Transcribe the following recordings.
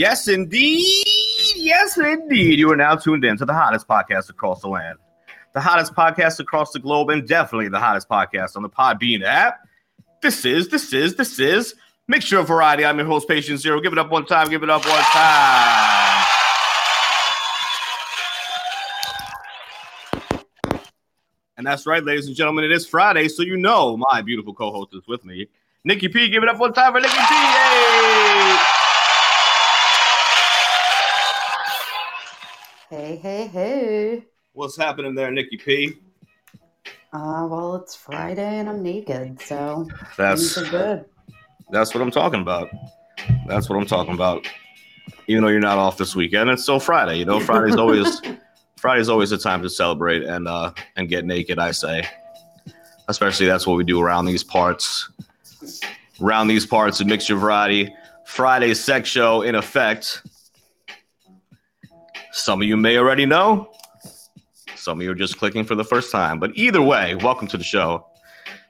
Yes, indeed. Yes, indeed. You are now tuned in to the hottest podcast across the land, the hottest podcast across the globe, and definitely the hottest podcast on the Podbean app. This is, this is, this is Mixture of Variety. I'm your host, Patient Zero. Give it up one time. Give it up one time. And that's right, ladies and gentlemen. It is Friday, so you know my beautiful co-host is with me. Nikki P, give it up one time for Nikki P. Hey, hey, hey. What's happening there, Nikki P? Uh, well, it's Friday and I'm naked, so That's good. that's what I'm talking about. That's what I'm talking about. Even though you're not off this weekend, it's still Friday. You know, Friday's always Friday's always a time to celebrate and uh and get naked. I say, especially that's what we do around these parts. Around these parts, a mixture variety. Friday sex show in effect. Some of you may already know. Some of you are just clicking for the first time. But either way, welcome to the show.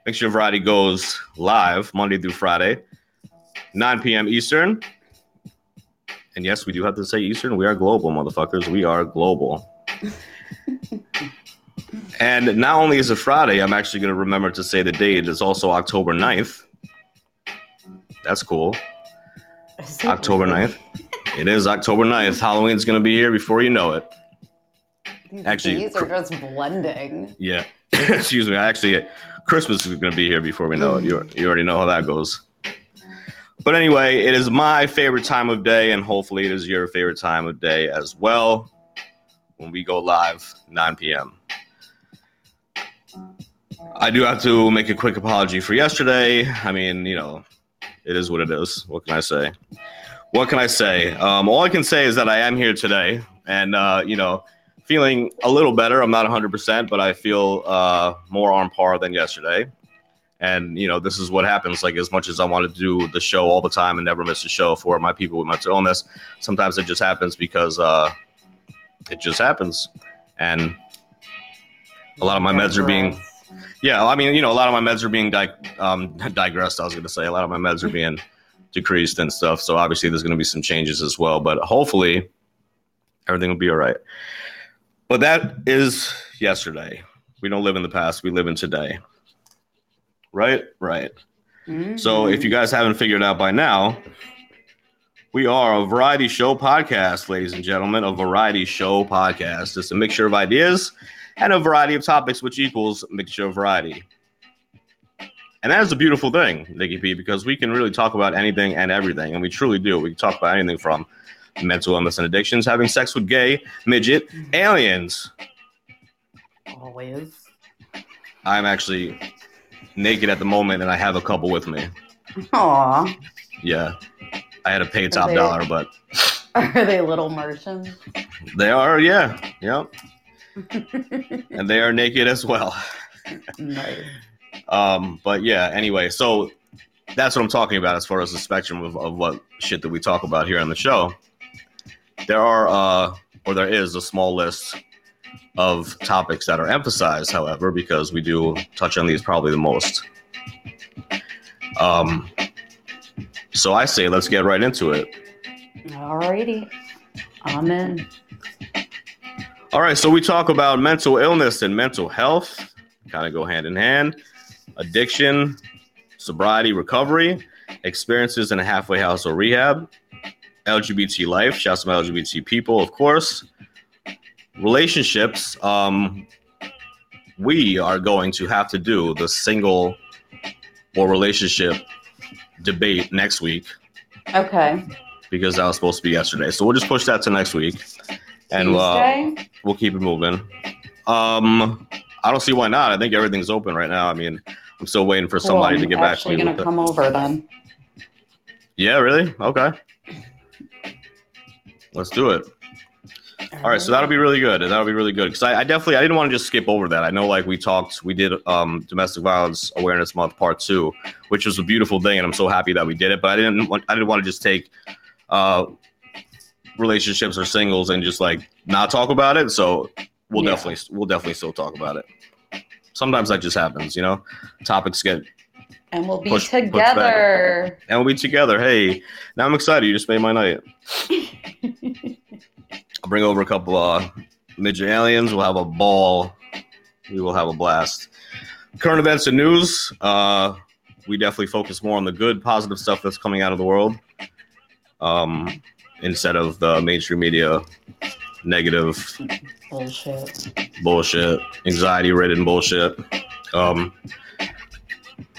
Mixture Variety goes live Monday through Friday, 9 p.m. Eastern. And yes, we do have to say Eastern. We are global, motherfuckers. We are global. and not only is it Friday, I'm actually going to remember to say the date. It's also October 9th. That's cool. October 9th. It is October 9th. Halloween's going to be here before you know it. These Actually, days are just blending. Yeah. Excuse me. Actually, Christmas is going to be here before we know it. You, you already know how that goes. But anyway, it is my favorite time of day, and hopefully, it is your favorite time of day as well when we go live 9 p.m. I do have to make a quick apology for yesterday. I mean, you know, it is what it is. What can I say? What can I say? Um, all I can say is that I am here today, and uh, you know, feeling a little better. I'm not 100%, but I feel uh, more on par than yesterday. And you know, this is what happens. Like as much as I want to do the show all the time and never miss a show for my people with mental illness, sometimes it just happens because uh, it just happens. And a lot of my meds are being yeah, I mean, you know, a lot of my meds are being di- um, digressed. I was going to say a lot of my meds are being decreased and stuff. So obviously, there's going to be some changes as well. But hopefully, everything will be all right. But that is yesterday. We don't live in the past. We live in today. Right, right. So mm-hmm. if you guys haven't figured out by now, We are a variety show podcast, ladies and gentlemen. A variety show podcast. It's a mixture of ideas and a variety of topics, which equals mixture of variety. And that is a beautiful thing, Nikki P, because we can really talk about anything and everything, and we truly do. We can talk about anything from mental illness and addictions, having sex with gay, midget, aliens. Always. I'm actually naked at the moment, and I have a couple with me. Aw. Yeah, I had to pay top they- dollar, but Are they little Martians? they are, yeah, yep, and they are naked as well. nice. Um, but yeah, anyway, so that's what I'm talking about as far as the spectrum of, of what shit that we talk about here on the show. There are, uh, or there is a small list of topics that are emphasized, however, because we do touch on these probably the most. Um, so I say let's get right into it. Alrighty. I'm. All right, so we talk about mental illness and mental health, kind of go hand in hand, addiction, sobriety, recovery, experiences in a halfway house or rehab, LGBT life, shouts to my LGBT people, of course, relationships. Um, we are going to have to do the single or relationship debate next week Okay. because that was supposed to be yesterday. So we'll just push that to next week, and uh, we'll keep it moving. Um, I don't see why not. I think everything's open right now. I mean, I'm still waiting for somebody to get back to actually me. gonna with it. come over then. Yeah, really? Okay. Let's do it. All right, so that'll be really good. That'll be really good because I, I definitely I didn't want to just skip over that. I know, like we talked, we did um, domestic violence awareness month part two, which was a beautiful thing, and I'm so happy that we did it. But I didn't want I didn't want to just take uh, relationships or singles and just like not talk about it. So we'll Yeah. definitely we'll definitely still talk about it. Sometimes that just happens, you know. Topics get and we'll be push- push together. and we'll be together. Hey, now I'm excited. You just made my night. I'll bring over a couple uh midget aliens. We'll have a ball. We will have a blast. Current events and news. Uh, we definitely focus more on the good, positive stuff that's coming out of the world, um, instead of the mainstream media negative Bullshit. bullshit, anxiety-ridden bullshit. Um,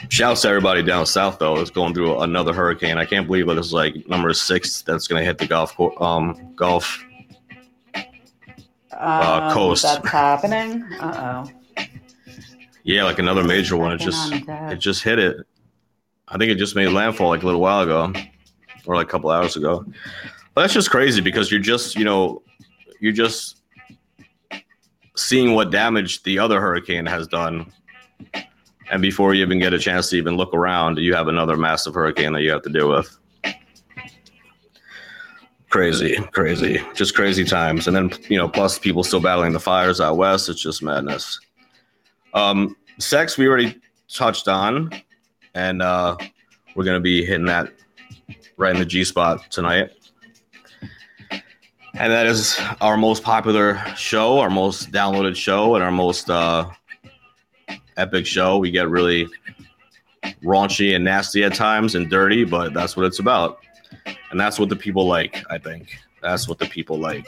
shouts to everybody down south though. It's going through another hurricane. I can't believe that it's like number six that's going to hit the golf co- um Gulf Um, coast. That's happening. Uh oh. Yeah, like another major one. It just it just hit it. I think it just made landfall like a little while ago, or like a couple hours ago. But that's just crazy because you're just you know you're just seeing what damage the other hurricane has done, and before you even get a chance to even look around, you have another massive hurricane that you have to deal with. Crazy, crazy, just crazy times, and then you know, plus people still battling the fires out west. It's just madness. Um, sex we already touched on, and uh, we're gonna be hitting that right in the G spot tonight. And that is our most popular show, our most downloaded show, and our most uh, epic show. We get really raunchy and nasty at times and dirty, but that's what it's about. And that's what the people like, I think. That's what the people like.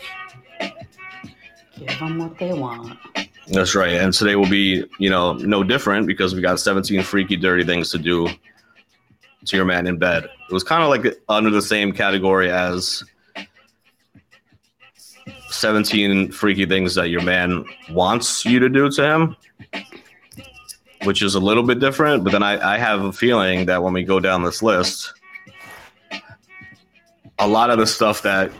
Give them what they want. That's right. And today will be, you know, no different because we got 17 freaky, dirty things to do to your man in bed. It was kind of like under the same category as 17 freaky things that your man wants you to do to him, which is a little bit different. But then I, I have a feeling that when we go down this list, a lot of the stuff that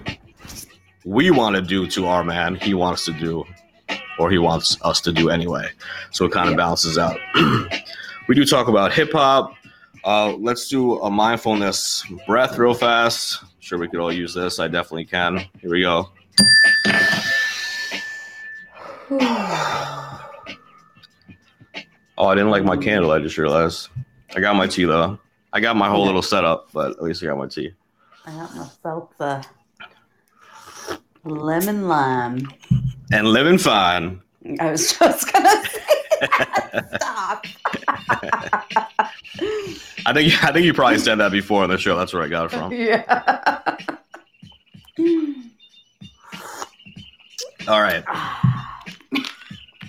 we want to do to our man, he wants to do or he wants us to do anyway. So it kind of balances out. we do talk about hip hop. Uh, let's do a mindfulness breath real fast. Sure, we could all use this. I definitely can. Here we go oh, I didn't like my candle. I just realized. I got my tea though. I got my whole little setup, but at least I got my tea. I got myself the lemon lime. And living fine. I was just gonna say. Stop. I think I think you probably said that before on the show. That's where I got it from. Yeah. All right.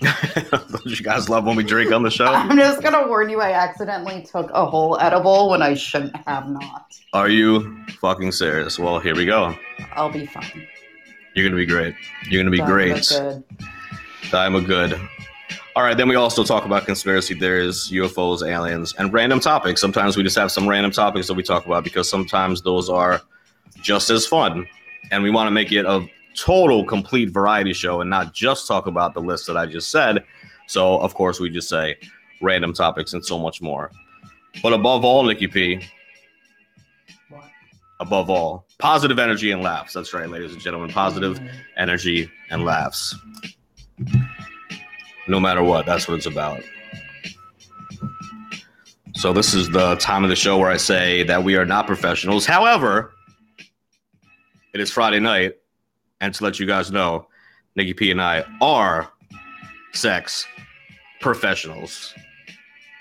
Don't you guys love when we drink on the show? I'm just gonna warn you, I accidentally took a whole edible when I shouldn't have not. Are you fucking serious? Well, here we go. I'll be fine. You're gonna be great. You're gonna be Done, great. Good. I'm a good. All right, then we also talk about conspiracy theories, UFOs, aliens, and random topics. Sometimes we just have some random topics that we talk about because sometimes those are just as fun. And we want to make it a total, complete variety show and not just talk about the list that I just said. So, of course, we just say random topics and so much more. But above all, Nikki P, above all, positive energy and laughs. That's right, ladies and gentlemen. Positive energy and laughs. No matter what, that's what it's about. So, this is the time of the show where I say that we are not professionals. However, it is Friday night, and to let you guys know, Nikki P and I are sex professionals,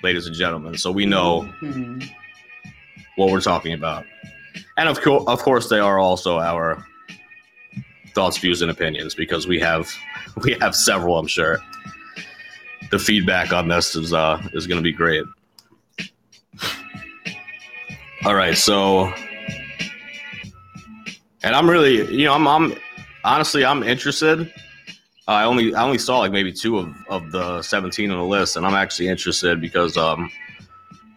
ladies and gentlemen. So, we know Mhm. what we're talking about. And of, co- of course, they are also our thoughts, views, and opinions because we have we have several. I'm sure the feedback on this is uh, is going to be great. All right, so and I'm really, you know, I'm, I'm honestly I'm interested. I only I only saw like maybe two of, of the 17 on the list, and I'm actually interested because um,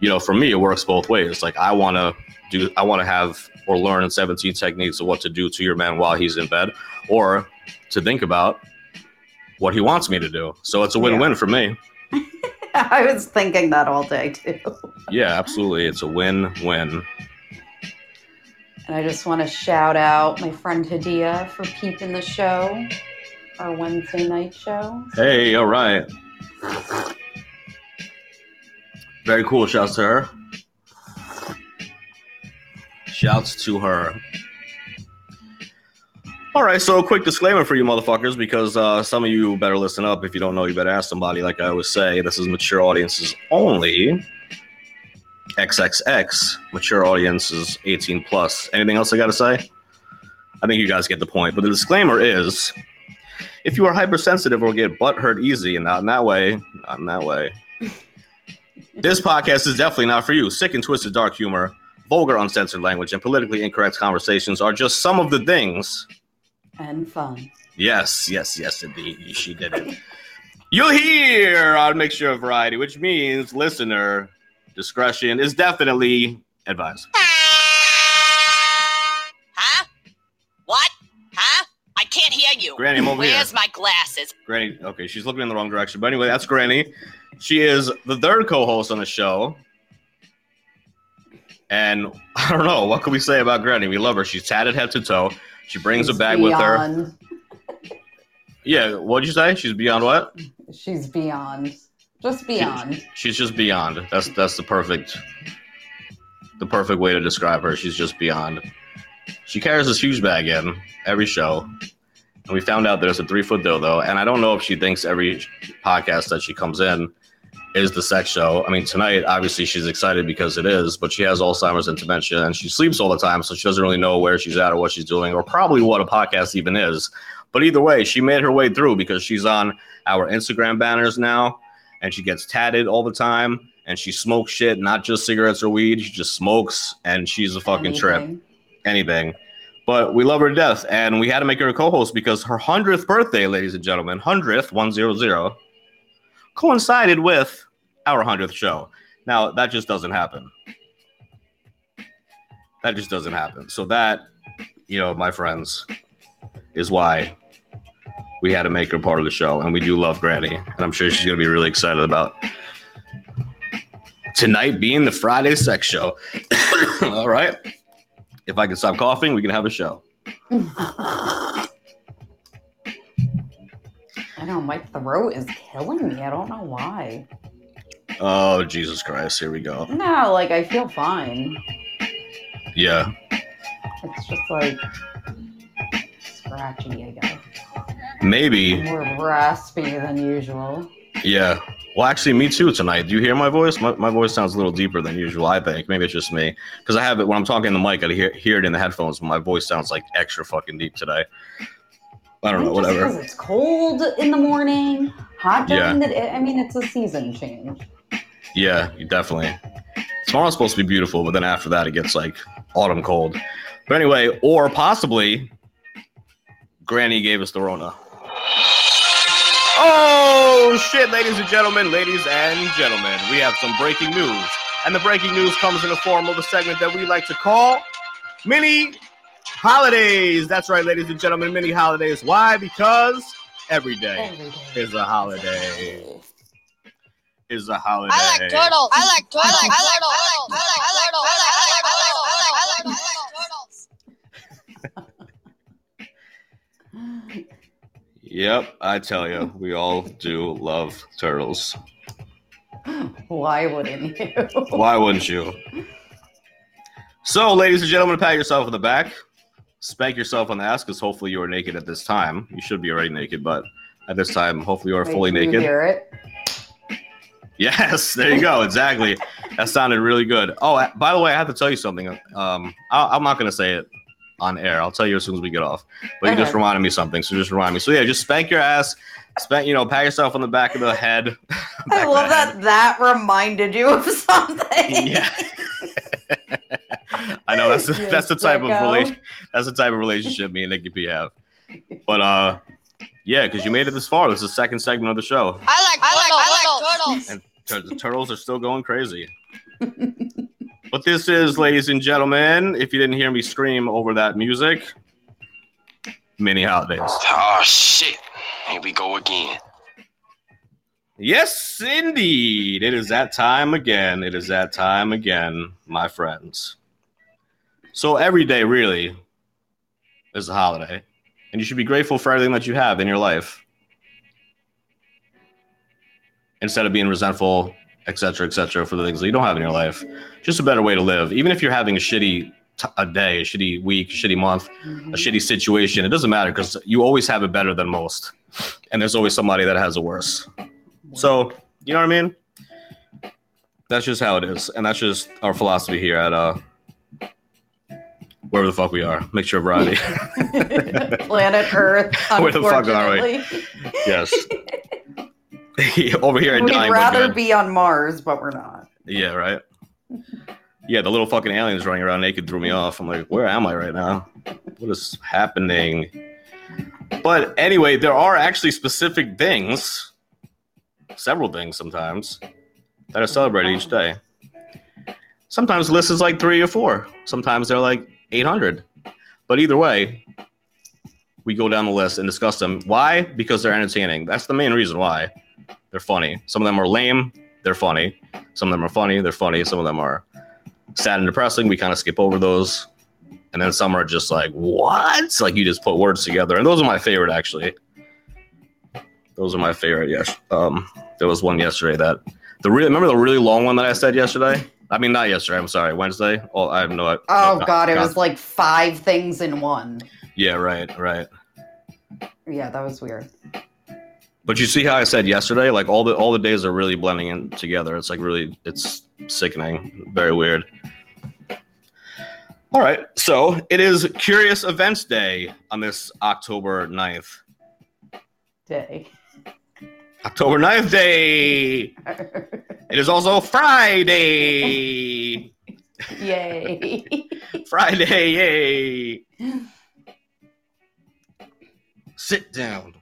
you know, for me, it works both ways. Like I want to do, I want to have or learn 17 techniques of what to do to your man while he's in bed, or to think about what he wants me to do. So it's a win-win for me. I was thinking that all day too. Yeah, absolutely, it's a win-win. And I just want to shout out my friend Hadia for peeping the show, our Wednesday night show. Hey, all right. Very cool. Shouts to her. Shouts to her. All right, so a quick disclaimer for you motherfuckers because uh, some of you better listen up. If you don't know, you better ask somebody. Like I always say, this is mature audiences only. XXX, mature audiences 18 plus. Anything else I got to say? I think you guys get the point. But the disclaimer is if you are hypersensitive or get butt hurt easy, and not in that way, not in that way, this podcast is definitely not for you. Sick and twisted dark humor, vulgar uncensored language, and politically incorrect conversations are just some of the things. And fun. Yes, yes, yes, indeed. She did it. You'll hear on Mixture of Variety, which means listener discretion is definitely advised. Huh? What? Huh? I can't hear you. Granny, I'm over here. Where's my glasses? Granny, okay, she's looking in the wrong direction. But anyway, that's Granny. She is the third co-host on the show. And I don't know, what can we say about Granny? We love her. She's tatted head to toe. She brings She's a bag with her. Yeah, what'd you say? She's beyond what? She's beyond. Just beyond. She's just beyond. That's that's the perfect the perfect way to describe her. She's just beyond. She carries this huge bag in every show. And we found out there's a three foot dildo. And I don't know if she thinks every podcast that she comes in is the sex show. I mean, tonight, obviously, she's excited because it is, but she has Alzheimer's and dementia and she sleeps all the time. So she doesn't really know where she's at or what she's doing or probably what a podcast even is. But either way, she made her way through because she's on our Instagram banners now and she gets tatted all the time and she smokes shit, not just cigarettes or weed. She just smokes and she's a fucking trip Anything. anything. But we love her to death, and we had to make her a co-host because her hundredth birthday, ladies and gentlemen, hundredth one zero zero, coincided with our hundredth show. Now that just doesn't happen. That just doesn't happen. So that, you know, my friends, is why we had to make her part of the show, and we do love Granny, and I'm sure she's gonna be really excited about tonight being the Friday sex show. All right. If I can stop coughing, we can have a show. I know my throat is killing me. I don't know why. Oh, Jesus Christ. Here we go. No, like I feel fine. Yeah. It's just like scratchy, I guess. Maybe. More raspy than usual. Yeah. Well, actually, me too tonight. Do you hear my voice? My, my voice sounds a little deeper than usual, I think. Maybe it's just me. Because I have it when I'm talking in the mic, I hear, hear it in the headphones, but my voice sounds like extra fucking deep today. I don't know, whatever. it's cold in the morning, hot Yeah. the day. I mean, it's a season change. Yeah, definitely. Tomorrow's supposed to be beautiful, but then after that, it gets like autumn cold. But anyway, or possibly Granny gave us the Rona. Oh shit, ladies and gentlemen, ladies and gentlemen, we have some breaking news. And the breaking news comes in the form of a segment that we like to call Mini Holidays. That's right, ladies and gentlemen, mini holidays. Why? Because every day Every day. is a holiday. Is a holiday. I like turtles. I like turtles. I like turtles. I like turtles. I like turtles. I like turtles. I like turtles. Yep, I tell you, we all do love turtles. Why wouldn't you? Why wouldn't you? So, ladies and gentlemen, pat yourself on the back, spank yourself on the ass, because hopefully you are naked at this time. You should be already naked, but at this time, hopefully you are Wait, fully can you naked. hear it? Yes, there you go. Exactly. that sounded really good. Oh, by the way, I have to tell you something. Um, I, I'm not going to say it on air. I'll tell you as soon as we get off. But you just reminded me something, so just remind me. So yeah, just spank your ass, spank. You know, pat yourself on the back of the head. I love the head. that that reminded you of something. Yeah. I know that's the, You that's the type of sicko. relation that's the type of relationship me and Nikki P have. But uh, yeah, because you made it this far. This is the second segment of the show. I like I like turtles. And tur- the turtles are still going crazy. But this is, ladies and gentlemen, if you didn't hear me scream over that music, mini holidays. Oh shit. Here we go again. Yes, indeed. It is that time again. It is that time again, my friends. So every day, really, is a holiday. And you should be grateful for everything that you have in your life. Instead of being resentful, etc., etc., for the things that you don't have in your life. Just a better way to live. Even if you're having a shitty t- a day, a shitty week, a shitty month, Mhm. a shitty situation, it doesn't matter because you always have it better than most. And there's always somebody that has it worse. So, you know what I mean? That's just how it is. And that's just our philosophy here at uh wherever the fuck we are. Mixture of variety. Planet Earth. Where the fuck are we? yes. Over here at We'd dying rather be on Mars, but we're not. Yeah, right. Yeah, the little fucking aliens running around naked threw me off. I'm like, where am I right now? What is happening? But anyway, there are actually specific things, several things sometimes, that are celebrated each day. Sometimes the list is like three or four. Sometimes they're like 800. But either way, we go down the list and discuss them. Why? Because they're entertaining. That's the main reason why. They're funny. Some of them are lame. They're funny. Some of them are funny. They're funny. Some of them are sad and depressing. We kind of skip over those. And then some are just like, what? Like you just put words together. And those are my favorite, actually. Those are my favorite. Yes. Um, there was one yesterday that the real remember the really long one that I said yesterday. I mean, not yesterday. I'm sorry, Wednesday. Oh, I have no. Idea. Oh god, it was like five things in one. Yeah, right, right. Yeah, that was weird. But you see how I said yesterday, like all the all the days are really blending in together. It's like really, it's sickening, very weird. All right, so it is Curious Events Day on this October 9th. Day. October 9th day. It is also Friday. Yay. Friday, yay. Sit down.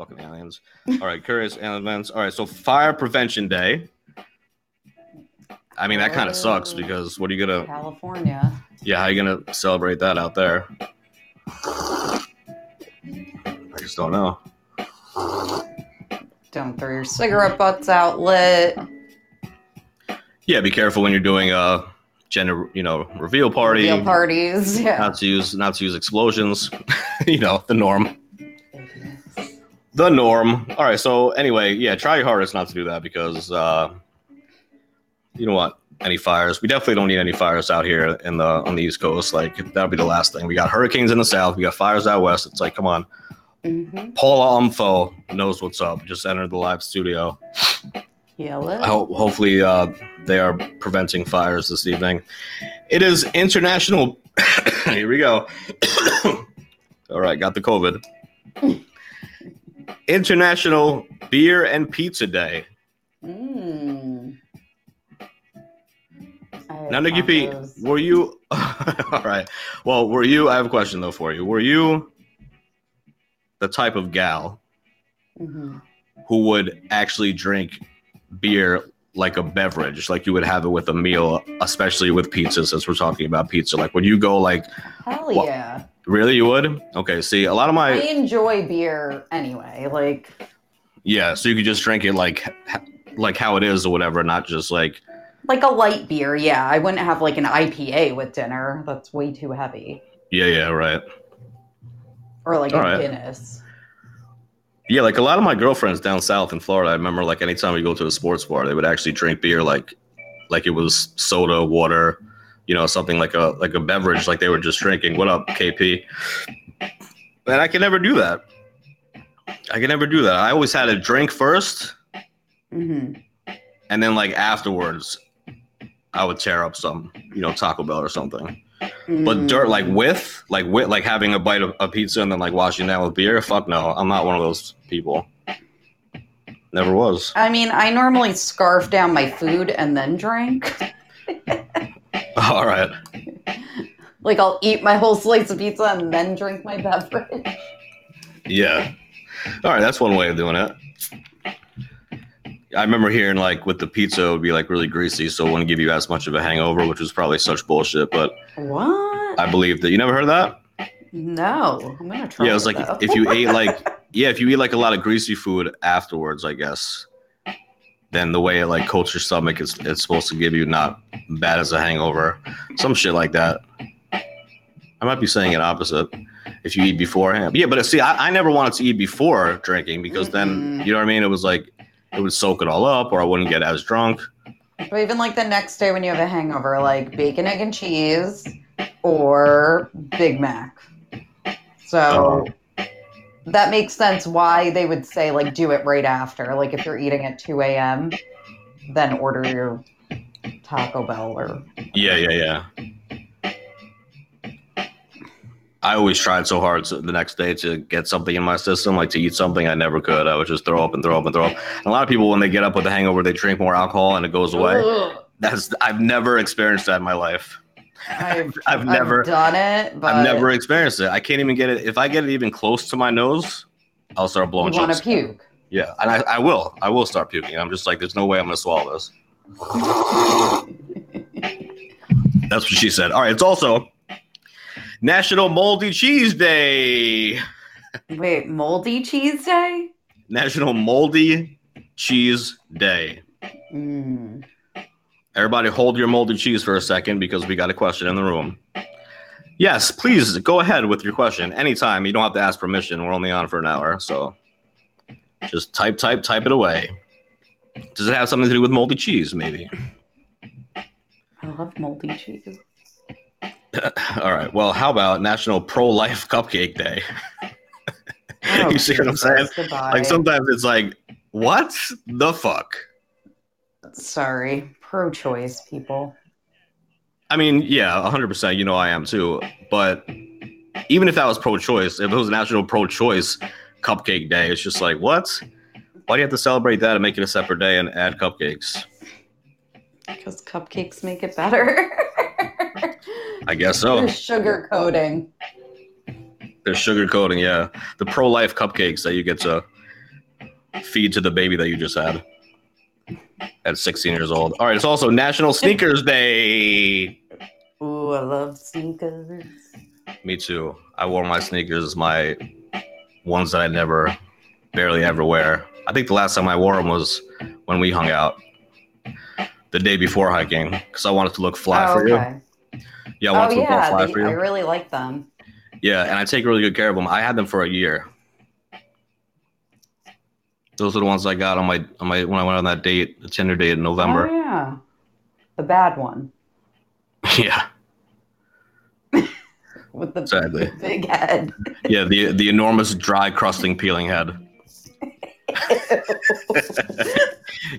Fucking aliens. All right, curious events. All right, so Fire Prevention Day. I mean, that kind of sucks because what are you gonna? California. Yeah, how are you gonna celebrate that out there? I just don't know. Don't throw your cigarette butts out lit. Yeah, be careful when you're doing a gender, you know, reveal party. Real parties. Yeah. Not to use, not to use explosions. you know, the norm. The norm. All right. So anyway, yeah, try your hardest not to do that because uh, you don't want any fires. We definitely don't need any fires out here in the on the East Coast. Like that'll be the last thing. We got hurricanes in the South. We got fires out west. It's like, come on. Mm-hmm. Paula Umfo knows what's up. Just entered the live studio. Yell it. I hope, hopefully, uh, they are preventing fires this evening. It is International. Here we go. All right, got the COVID. International Beer and Pizza Day. Mm. Now, Nikki P, were you all right? Well, were you? I have a question though for you. Were you the type of gal Mhm. who would actually drink beer like a beverage, like you would have it with a meal, especially with pizza, since we're talking about pizza? Like, would you go like, Hell Well, yeah. Really? You would? Okay. See, a lot of my I enjoy beer anyway. Like, yeah. So you could just drink it like like how it is or whatever, not just like like a light beer. Yeah, I wouldn't have like an IPA with dinner. That's way too heavy. yeah, yeah, right. Or like All a right. Guinness. Yeah, like a lot of my girlfriends down south in Florida, I remember like anytime we go to a sports bar, they would actually drink beer like like it was soda, water, you know, something like a like a beverage, like they were just drinking. What up, KP? And I can never do that. I can never do that. I always had a drink first, hmm and then like afterwards, I would tear up some, you know, Taco Bell or something. But dirt like with like with like having a bite of a pizza and then like washing down with beer. Fuck no, I'm not one of those people. Never was. I mean, I normally scarf down my food and then drink. All right. Like I'll eat my whole slice of pizza and then drink my beverage. Yeah. All right, that's one way of doing it. I remember hearing like with the pizza it would be like really greasy, so it wouldn't give you as much of a hangover, which was probably such bullshit. But What? I believe that you never heard that. no, I'm gonna try. Yeah, it was like though. if you ate like yeah, if you eat like a lot of greasy food afterwards, I guess, then the way it like coats your stomach is it's supposed to give you not bad as a hangover, some shit like that. I might be saying it opposite. If you eat beforehand, yeah, but see, I, I never wanted to eat before drinking because then Mm-mm. you know what I mean. It was like it would soak it all up, or I wouldn't get as drunk. But even like the next day when you have a hangover, like bacon, egg, and cheese or Big Mac. So oh. That makes sense why they would say like do it right after. Like if you're eating at 2 a.m., then order your Taco Bell or Yeah, yeah, yeah. I always tried so hard to, the next day to get something in my system, like to eat something. I never could. I would just throw up and throw up and throw up. And a lot of people, when they get up with a hangover, they drink more alcohol and it goes away. Ugh. That's I've never experienced that in my life. I've, I've never- done it, but I've never experienced it. I can't even get it. If I get it even close to my nose, I'll start you blowing want to puke. Yeah, and I, I will. I will start puking. I'm just like, there's no way I'm gonna swallow this. That's what she said. All right, it's also National Moldy Cheese Day. Wait, moldy cheese day? National Moldy Cheese Day. Mm. Everybody hold your moldy cheese for a second because we got a question in the room. Yes, please go ahead with your question anytime. You don't have to ask permission. We're only on for an hour, so just type, type, type it away. Does it have something to do with moldy cheese? Maybe. I love moldy cheese. All right. Well, how about National Pro Life Cupcake Day? You see what I'm saying? Goodbye. Like sometimes it's like, what the fuck? Sorry, pro-choice people. I mean, yeah, 100%. You know, I am too. But even if that was pro choice, if it was National Pro Choice Cupcake Day, it's just like, what? Why do you have to celebrate that and make it a separate day and add cupcakes? Because cupcakes make it better. I guess so. They're sugar coating. There's sugar coating, yeah. The pro life cupcakes that you get to feed to the baby that you just had at 16 years old. All right, it's also National Sneakers Day. Ooh, I love sneakers. Me too. I wore my sneakers, my ones that I never, barely ever wear. I think the last time I wore them was when we hung out the day before hiking because I wanted to look fly oh, for you. Yeah, I Oh wanted to look yeah, fly they, for I really like them. Yeah, and I take really good care of them. I had them for a year. Those are the ones I got on my on my when I went on that date, the Tinder date in November. Oh yeah, the bad one yeah, with the Exactly. big head. yeah, the the enormous dry crusting peeling head.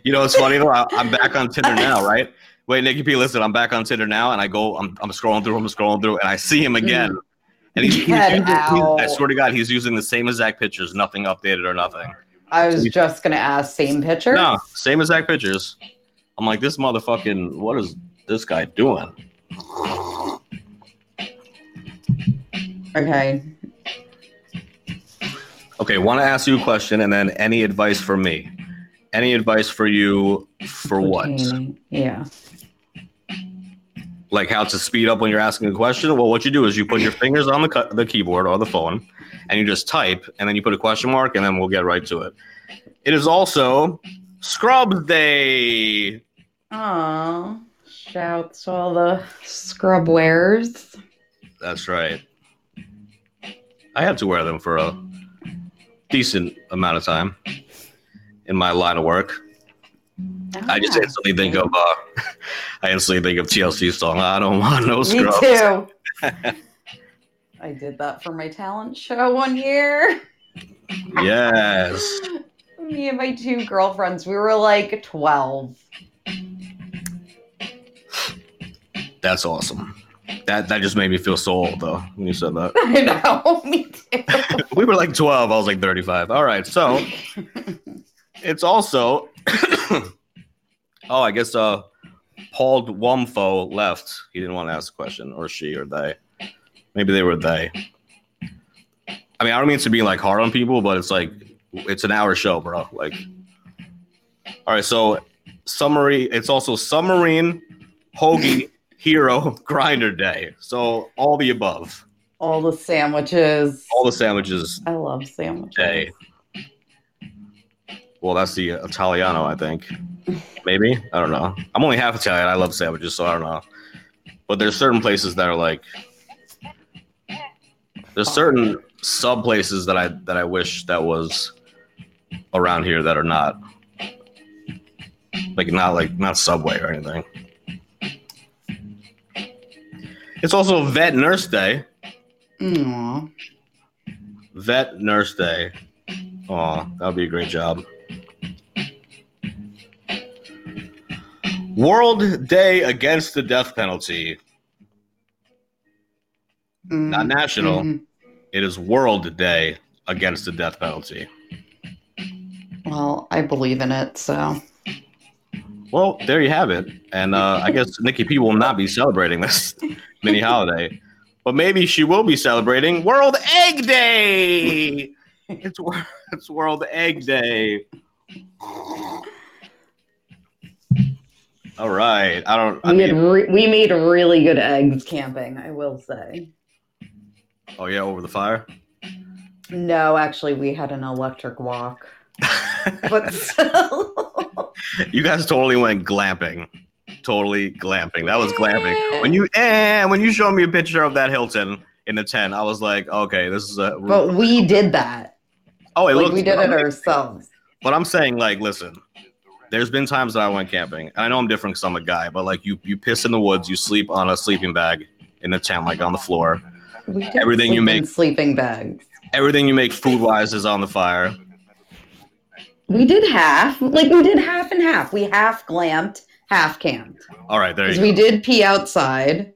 you know, it's funny though. I, I'm back on Tinder now, right? Wait, Nikki P, listen, I'm back on Tinder now, and I go, I'm, I'm scrolling through, I'm scrolling through, and I see him again, mm. And he's, he's he's- I swear to God, he's using the same exact pictures, nothing updated or nothing. I was just gonna ask same picture. No, same exact pictures. I'm like, this motherfucking, what is this guy doing? Okay. Okay, want to ask you a question and then any advice for me? Any advice for you for what? Yeah. Like how to speed up when you're asking a question? Well, what you do is you put your fingers on the, cu- the keyboard or the phone and you just type and then you put a question mark and then we'll get right to it. It is also Scrubs Day. Aw. Shouts to all the scrub wearers. That's right. I had to wear them for a decent amount of time in my line of work. I just Ah, instantly think of uh, I instantly think of TLC song. I don't want no Me too. I did that for my talent show one year. Yes. Me and my two girlfriends, we were like 12. That's awesome. That that just made me feel so old though when you said that. I know, me too. we were like 12, I was like 35. All right, so it's also Oh, I guess uh Paul Wumfo left. He didn't want to ask a question, or she or they. Maybe they were they. I mean, I don't mean to be like hard on people, but it's like it's an hour show, bro. Like all right, so summary, it's also submarine hoagie hero grinder day. So all the above. All the sandwiches. All the sandwiches I love sandwiches. day. Well, that's the Italiano, I think. Maybe I don't know. I'm only half Italian. I love sandwiches, so I don't know. But there's certain places that are like there's certain sub places that I that I wish that was around here that are not like not like not Subway or anything. It's also Vet Nurse Day. Aw. Vet Nurse Day. Oh, that would be a great job. World Day Against the Death Penalty. Not national. Mhm. It is World Day Against the Death Penalty. Well, I believe in it, so. Well, there you have it. And uh, I guess Nikki P will not be celebrating this mini holiday, but maybe she will be celebrating World Egg Day. It's it's World Egg Day. All right. I don't. I We, had mean, re- we made really good eggs camping, I will say. oh yeah, over the fire. No, actually, we had an electric wok. But still. you guys totally went glamping. Totally glamping. That was glamping. When you and when you showed me a picture of that Hilton in the tent, I was like, okay, this is a. but we did that. oh, it like, looks. we did it ourselves. But I'm saying, like, listen, there's been times that I went camping, and I know I'm different because I'm a guy, but like, you you piss in the woods, you sleep on a sleeping bag in the tent, like on the floor. Everything you make- sleeping bags. Everything you make food wise is on the fire. We did half. Like we did half and half. We half glamped, half camped. All right, there you go. we did pee outside,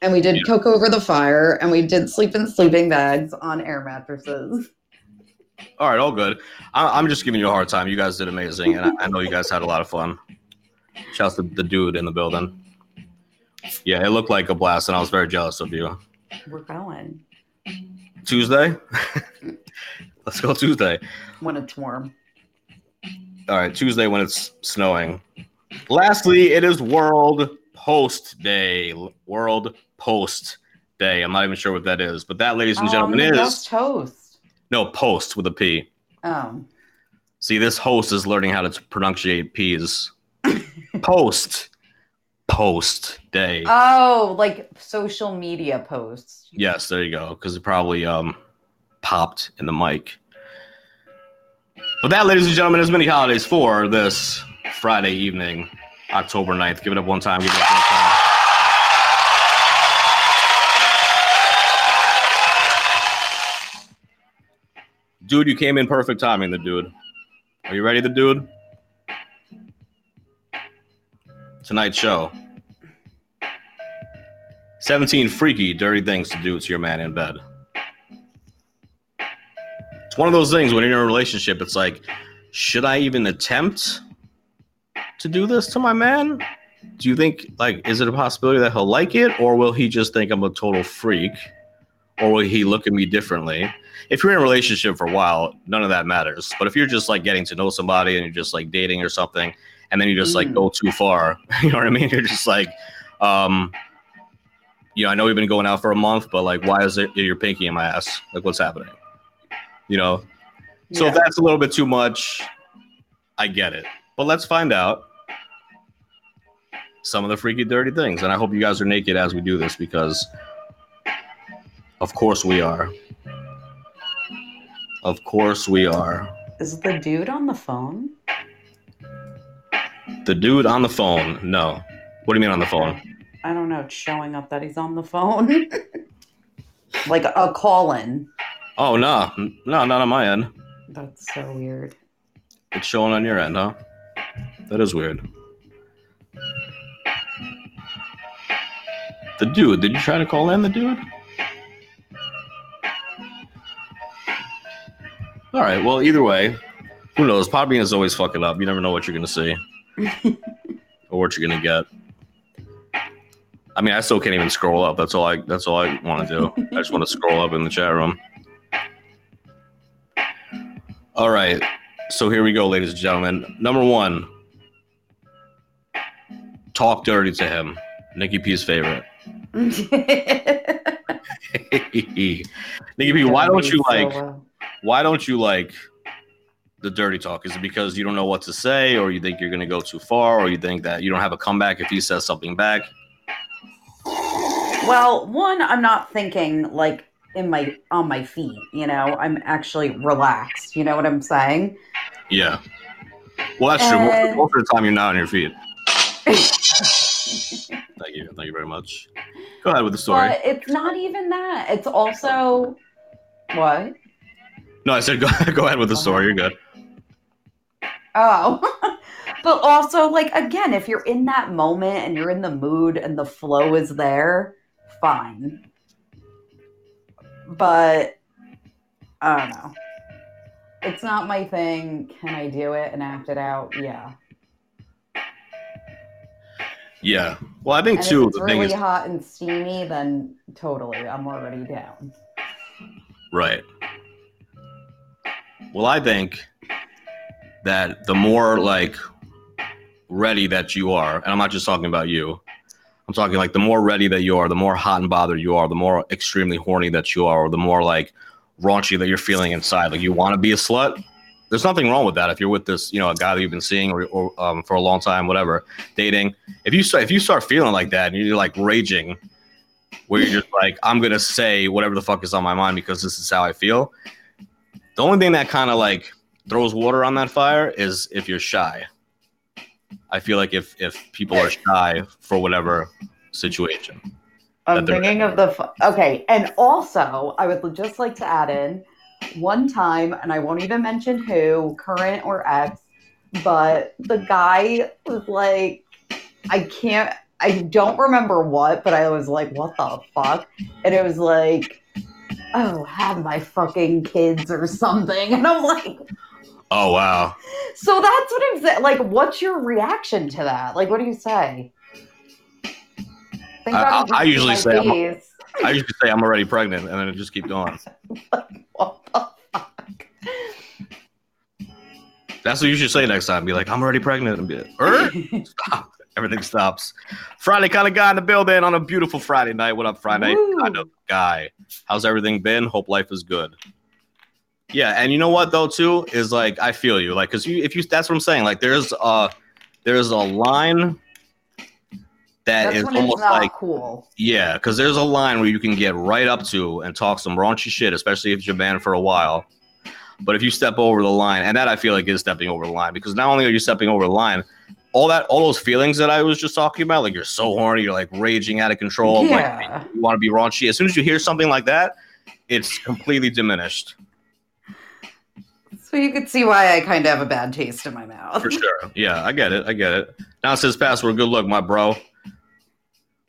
and we did Yeah. cook over the fire, and we did sleep in sleeping bags on air mattresses. All right, all good. I, I'm just giving you a hard time. You guys did amazing, and I, I know you guys had a lot of fun. Shouts to the dude in the building. Yeah, it looked like a blast, and I was very jealous of you. We're going Tuesday? Let's go Tuesday. when it's warm. All right, Tuesday when it's snowing. Lastly, it is World Post Day. World Post Day. I'm not even sure what that is, but that, ladies and gentlemen, Um, is toast. No post with a P. Oh, See, this host is learning how to pronunciate P's. Post. Post Day. oh, like social media posts. Yes, there you go. Because it probably um popped in the mic. But that, ladies and gentlemen, is many holidays for this Friday evening, October 9th. Give it up one time. Give it up one time. Dude, you came in perfect timing, the dude. Are you ready, the dude? Tonight's show. 17 freaky, dirty things to do to your man in bed. It's one of those things when you're in a relationship, it's like, should I even attempt to do this to my man? Do you think, like, is it a possibility that he'll like it, or will he just think I'm a total freak, or will he look at me differently? If you're in a relationship for a while, none of that matters. But if you're just like getting to know somebody and you're just like dating or something, and then you just like Mm. go too far, you know what I mean? You're just like, um, you know, I know we've been going out for a month, but like, why is it your pinky in my ass? Like, what's happening? You know. So if that's a little bit too much, I get it. But let's find out some of the freaky, dirty things. And I hope you guys are naked as we do this because, of course, we are. Of course, we are. Is the dude on the phone? The dude on the phone. No. What do you mean on the phone? I don't know. It's showing up that he's on the phone. like a call in. Oh, no. No, not on my end. That's so weird. It's showing on your end, huh? That is weird. The dude, did you try to call in the dude? All right, well, either way, who knows? Podbean is always fucking up. You never know what you're going to see or what you're going to get. I mean, I still can't even scroll up. That's all I that's all I want to do. I just want to scroll up in the chat room. All right. So here we go, ladies and gentlemen. Number one, talk dirty to him. Nikki P's favorite. Nikki P, why don't you like? Why don't you like the dirty talk? Is it because you don't know what to say, or you think you're going to go too far, or you think that you don't have a comeback if he says something back? Well, one, I'm not thinking like in my on my feet, you know. I'm actually relaxed. You know what I'm saying? Yeah. Well, that's true. Most, most of the time, you're not on your feet. Thank you. Thank you very much. Go ahead with the story. But it's not even that. It's also what? No, I said go, go ahead with the uh-huh. story. You're good. Oh. but also like again, if you're in that moment and you're in the mood and the flow is there, fine. But I don't know. It's not my thing. Can I do it and act it out? Yeah. Yeah. Well, I think And too. if it's really is, hot and steamy, then totally, I'm already down. right. Well, I think that the more like ready that you are, and I'm not just talking about you. I'm talking like the more ready that you are, the more hot and bothered you are, the more extremely horny that you are, or the more like raunchy that you're feeling inside. Like you want to be a slut. There's nothing wrong with that if you're with this, you know, a guy that you've been seeing or, or um, for a long time, whatever, dating. If you start if you start feeling like that and you're like raging, where you're just like, I'm gonna say whatever the fuck is on my mind because this is how I feel. The only thing that kind of like throws water on that fire is if you're shy. I feel like if if people are shy for whatever situation. I'm thinking of the okay, and also I would just like to add in one time, and I won't even mention who, current or ex, but the guy was like, I can't, I don't remember what, but I was like, what the fuck? And it was like, oh, have my fucking kids or something, and I'm like, Oh wow. so that's what I'm saying. Like, what's your reaction to that? Like, what do you say? I- I- I usually say I'm- I usually say I'm already pregnant and then it just keep going. What the fuck? That's what you should say next time. Be like, I'm already pregnant and be like, er? Stop. Everything stops. Friday kind of guy in the building on a beautiful Friday night. What up, Friday Woo. kind of guy? How's everything been? Hope life is good. Yeah, and you know what though too is like I feel you like because you if you that's what I'm saying like there's a there's a line that That's is almost not like cool. yeah because there's a line where you can get right up to and talk some raunchy shit especially if you're banned for a while but if you step over the line and that I feel like is stepping over the line because not only are you stepping over the line all that all those feelings that I was just talking about like you're so horny you're like raging out of control like you want to be raunchy as soon as you hear something like that it's completely diminished So you could see why I kind of have a bad taste in my mouth. For sure. Yeah, I get it. I get it. Says password. Good luck, my bro.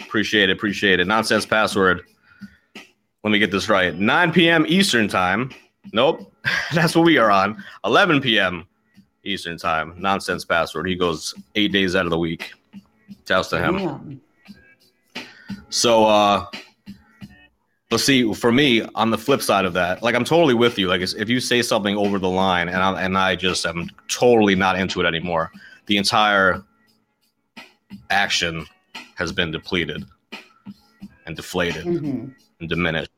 Appreciate it. Appreciate it. Nonsense password. Let me get this right. 9 p.m. Eastern time. Nope. That's what we are on. 11 p.m. Eastern time. Nonsense password. He goes eight days out of the week. Shouts to him. So, uh, but see, for me, on the flip side of that, like I'm totally with you. Like if you say something over the line, and I and I just am totally not into it anymore, the entire action has been depleted and deflated Mhm. and diminished,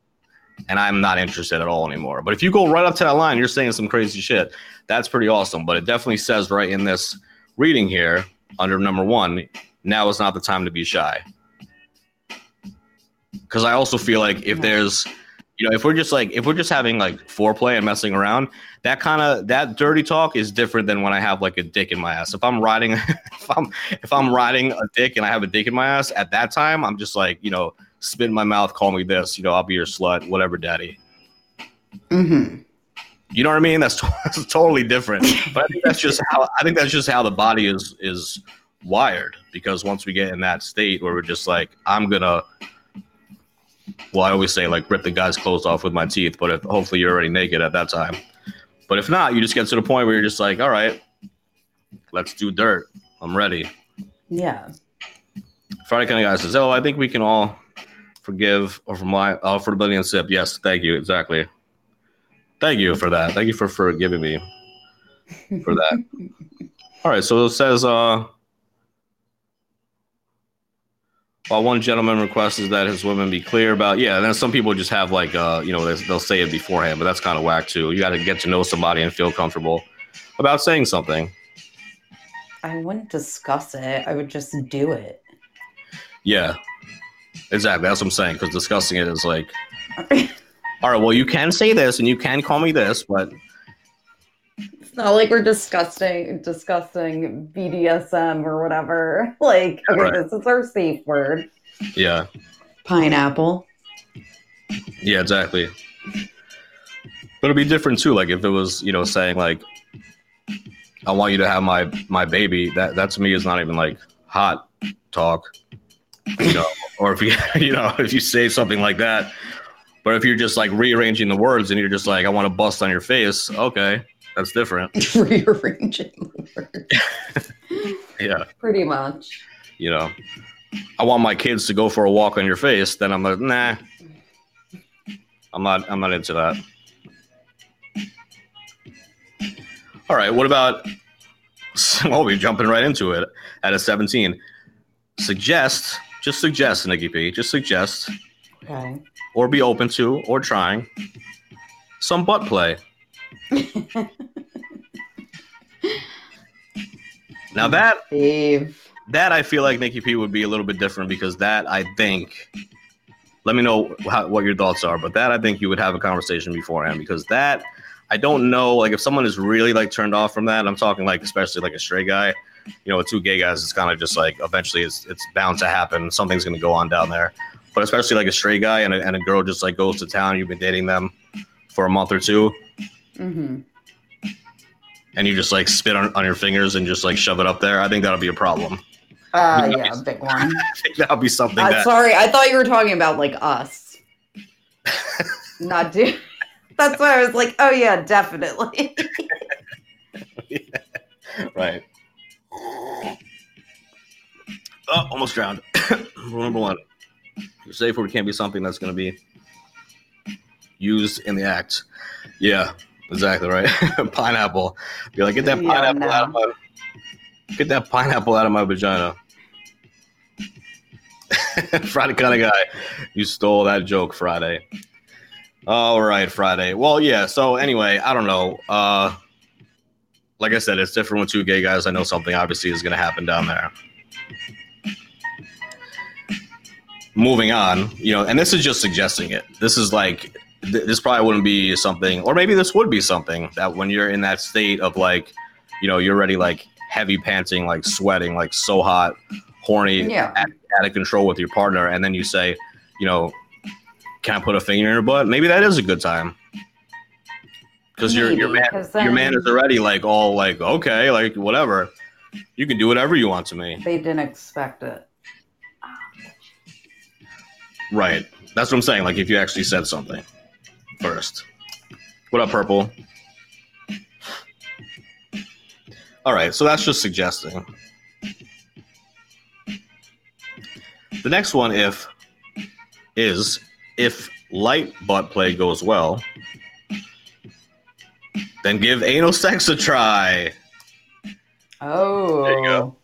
and I'm not interested at all anymore. But if you go right up to that line, you're saying some crazy shit. That's pretty awesome. But it definitely says right in this reading here under number one, now is not the time to be shy because I also feel like if there's, you know, if we're just like if we're just having like foreplay and messing around, that kind of that dirty talk is different than when I have like a dick in my ass. If I'm riding, if I'm if I'm riding a dick and I have a dick in my ass, at that time I'm just like you know spit in my mouth, call me this, you know, I'll be your slut, whatever, daddy. Mhm. You know what I mean? That's, that's totally different. But I think that's just how I think that's just how the body is is wired. Because once we get in that state where we're just like, I'm gonna, well, I always say like rip the guy's clothes off with my teeth. But if hopefully you're already naked at that time. But if not, you just get to the point where you're just like, all right, let's do dirt. I'm ready. Yeah. Friday kind of guy says, "Oh, I think we can all forgive or from my oh, for the billion sip." Yes, thank you. Exactly. Thank you for that. Thank you for forgiving me for that. all right. So it says, uh, while one gentleman requests that his women be clear about, yeah. And then some people just have like, uh, you know, they, they'll say it beforehand, but that's kind of whack too. You got to get to know somebody and feel comfortable about saying something. I wouldn't discuss it. I would just do it. Yeah, exactly. That's what I'm saying. Because discussing it is like, all right, well, you can say this and you can call me this, but It's not like we're discussing discussing BDSM or whatever. Like, okay, Right. this is our safe word. yeah, Pineapple. yeah, exactly. But it'd be different too. Like if it was, you know, saying like, "I want you to have my my baby," that that to me is not even like hot talk, you know. or if you you know if you say something like that, but if you're just like rearranging the words and you're just like, "I want to bust on your face," okay, that's different. Rearranging the word. Yeah. Pretty much. you know, I want my kids to go for a walk on your face, then I'm like, nah, I'm not, I'm not into that. All right, what about? Well, we're jumping right into it at a 17. Suggest, just suggest, Nikki P, just suggest, Okay. or be open to, or trying some butt play. now that Dave. that I feel like Nikki P would be a little bit different because that I think. Let me know how, what your thoughts are, but that I think you would have a conversation beforehand because that I don't know. Like if someone is really like turned off from that, I'm talking like especially like a straight guy. You know, with two gay guys, it's kind of just like eventually it's it's bound to happen. Something's gonna go on down there. But especially like a straight guy and a, and a girl just like goes to town. You've been dating them for a month or two, hmm and you just like spit on, on your fingers and just like shove it up there. I think that'll be a problem. Uh, yeah, guys- big one. I think that'll be something Uh, that. sorry, I thought you were talking about like us. Not do. That's why I was like, oh yeah, definitely. right. Oh, almost drowned. Rule number one: your safe word can't be something that's going to be used in the act. Yeah, exactly right. pineapple. Be like, get that Yeah, pineapple no. out of my. Get that pineapple out of my vagina. Friday kind of guy. You stole that joke, Friday. All right, Friday. Well, yeah. So anyway, I don't know. Uh, like I said, it's different with two gay guys. I know something obviously is going to happen down there. Moving on, you know, and this is just suggesting it. This is like, th- this probably wouldn't be something, or maybe this would be something that when you're in that state of like, you know, you're already like heavy panting, like sweating, like so hot, horny, Yeah. out, out of control with your partner, and then you say, you know, can I put a finger in your butt? Maybe that is a good time. Because your your man 'cause your man is already like all like okay like whatever, you can do whatever you want to me. They didn't expect it. Right. That's what I'm saying. Like if you actually said something first. What up, Purple? All right, so that's just suggesting. The next one, if is if light butt play goes well, then give anal sex a try. Oh. There you go.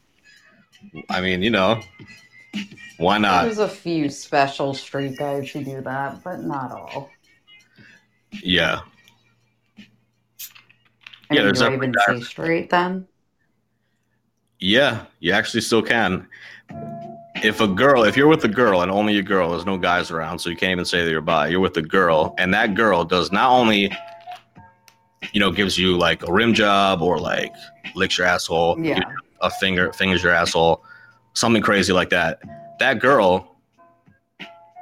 I mean, you know, why not? There's a few special street guys who do that, but not all. Yeah. And Yeah, there's do I definitely even say straight then? Yeah, you actually still can. If a girl, if you're with a girl and only a girl, there's no guys around, so you can't even say that you're bi. You're with a girl, and that girl does not only, you know, gives you like a rim job or like licks your asshole, Yeah. a finger fingers your asshole, something crazy like that. That girl,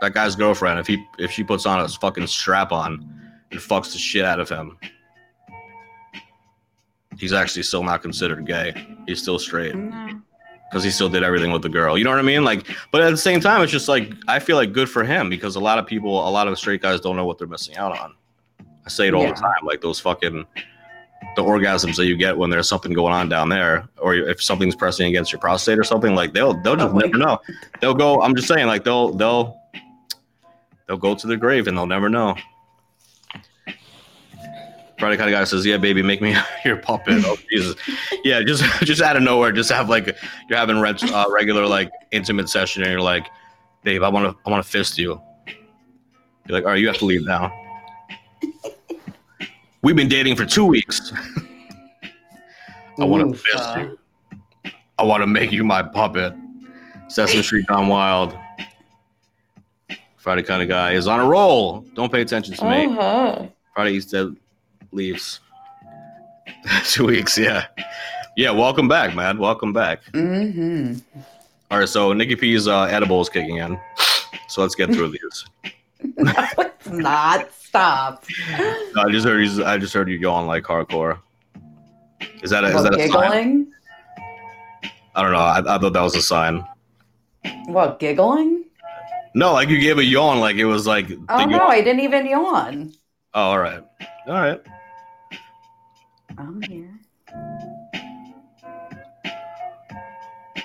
that guy's girlfriend, if he if she puts on a fucking strap on and fucks the shit out of him, he's actually still not considered gay. He's still straight because he still did everything with the girl. You know what I mean? Like, but at the same time, it's just like I feel like good for him because a lot of people, a lot of straight guys don't know what they're missing out on. I say it all Yeah. the time, like those fucking the orgasms that you get when there's something going on down there, or if something's pressing against your prostate or something. Like they'll they'll just Oh never know. They'll go. I'm just saying, like they'll they'll they'll go to the grave and they'll never know. Friday kind of guy says, "Yeah, baby, make me your puppet." Oh Jesus, yeah, just just out of nowhere, just have like you're having uh, regular like intimate session, and you're like, "Babe, I want to I want to fist you." You're like, "All right, you have to leave now." We've been dating for two weeks. I want to fist uh, you. I want to make you my puppet. Sesame Street gone wild. Friday kind of guy is on a roll. Don't pay attention to me. uh-huh. Friday East Dead leaves. Two weeks, yeah. Yeah, welcome back, man. Welcome back. Mhm. All right, so Nikki P's uh, edible is kicking in. So let's get through these. No, not. Stop. I just heard you. I just heard you yawn like hardcore. Is that a, is that a sign? I don't know. I, I thought that was a sign. What, giggling? No, like you gave a yawn, like it was like. Oh, no, I didn't even yawn. Oh, all right, all right. I'm here.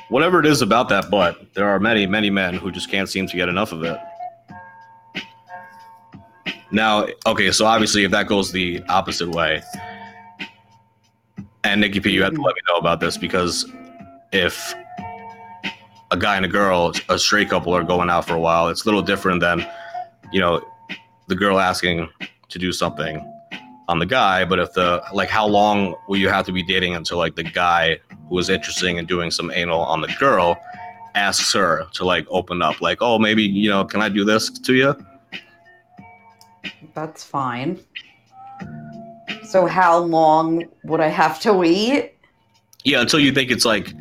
Whatever it is about that butt, there are many, many men who just can't seem to get enough of it. Now, okay, so obviously, if that goes the opposite way, and Nikki P, you have to let me know about this because if a guy and a girl, a straight couple, are going out for a while, it's a little different than, you know, the girl asking to do something on the guy. But if the like, how long will you have to be dating until like the guy who is interested in doing some anal on the girl asks her to like open up, like, oh, maybe you know, can I do this to you? That's fine. So, how long would I have to wait? Yeah, until you think it's like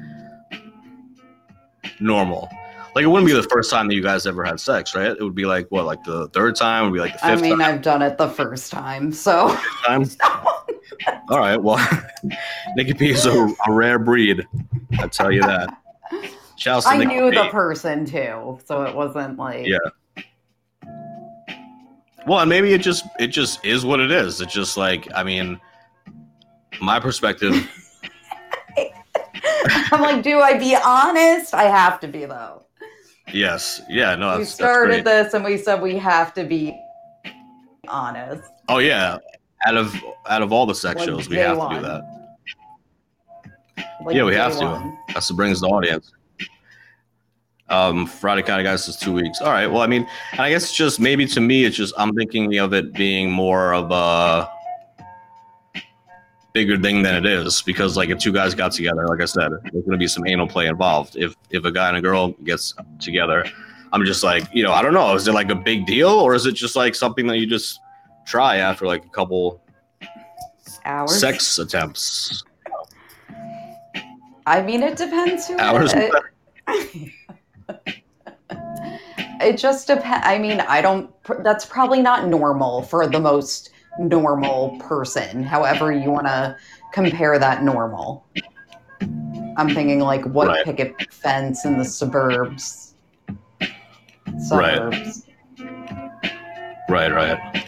normal. Like it wouldn't be the first time that you guys ever had sex, right? It would be like what, like the third time? It would be like the fifth. I mean, time. I've done it the first time, so. time. All right, well, Nikki P is a, a rare breed. I tell you that. Shouts I Nikki knew P. the person too, so it wasn't like. Yeah. Well, and maybe it just it just is what it is. It's just like I mean, my perspective. I'm like, do I be honest? I have to be though. Yes, yeah, no, we started this and we said we have to be honest. Oh yeah, out of out of all the sex Like shows, we have to do that. Like Yeah, we have to. one. That's what brings the audience. Um, Friday kind of guys is two weeks. All right. Well, I mean, and I guess it's just maybe to me, it's just I'm thinking of it being more of a bigger thing than it is because like if two guys got together, like I said, there's going to be some anal play involved. If if a guy and a girl gets together, I'm just like, you know, I don't know, is it like a big deal or is it just like something that you just try after like a couple Hours. sex attempts? I mean, it depends who. Hours. It, just depends. I mean, I don't. That's probably not normal for the most normal person. However, you want to compare that normal. I'm thinking like what Right. picket fence in the suburbs. Suburbs. Right, right.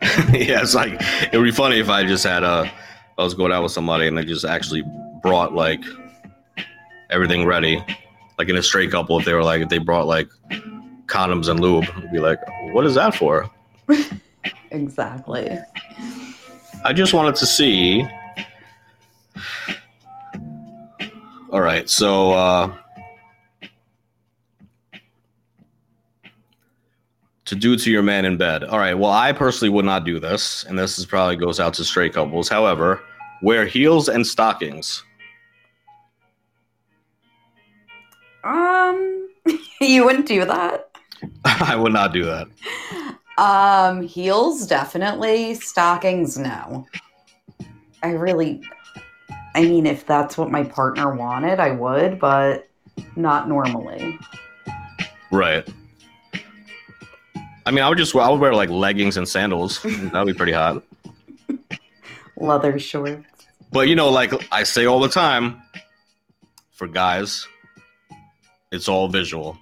yeah, it's like it would be funny if I just had a I was going out with somebody and they just actually brought like everything ready, like in a straight couple. If they were like if they brought like condoms and lube, I'd be like, what is that for? Exactly. I just wanted to see. All right, so uh, to do to your man in bed. All right, well, I personally would not do this, and this is probably goes out to straight couples. However, wear heels and stockings. you wouldn't do that. I would not do that. Um, heels definitely, stockings no. I really, I mean, if that's what my partner wanted, I would, but not normally. Right. I mean, I would just I would wear like leggings and sandals. That'd be pretty hot. Leather shorts. But you know, like I say all the time, for guys, it's all visual.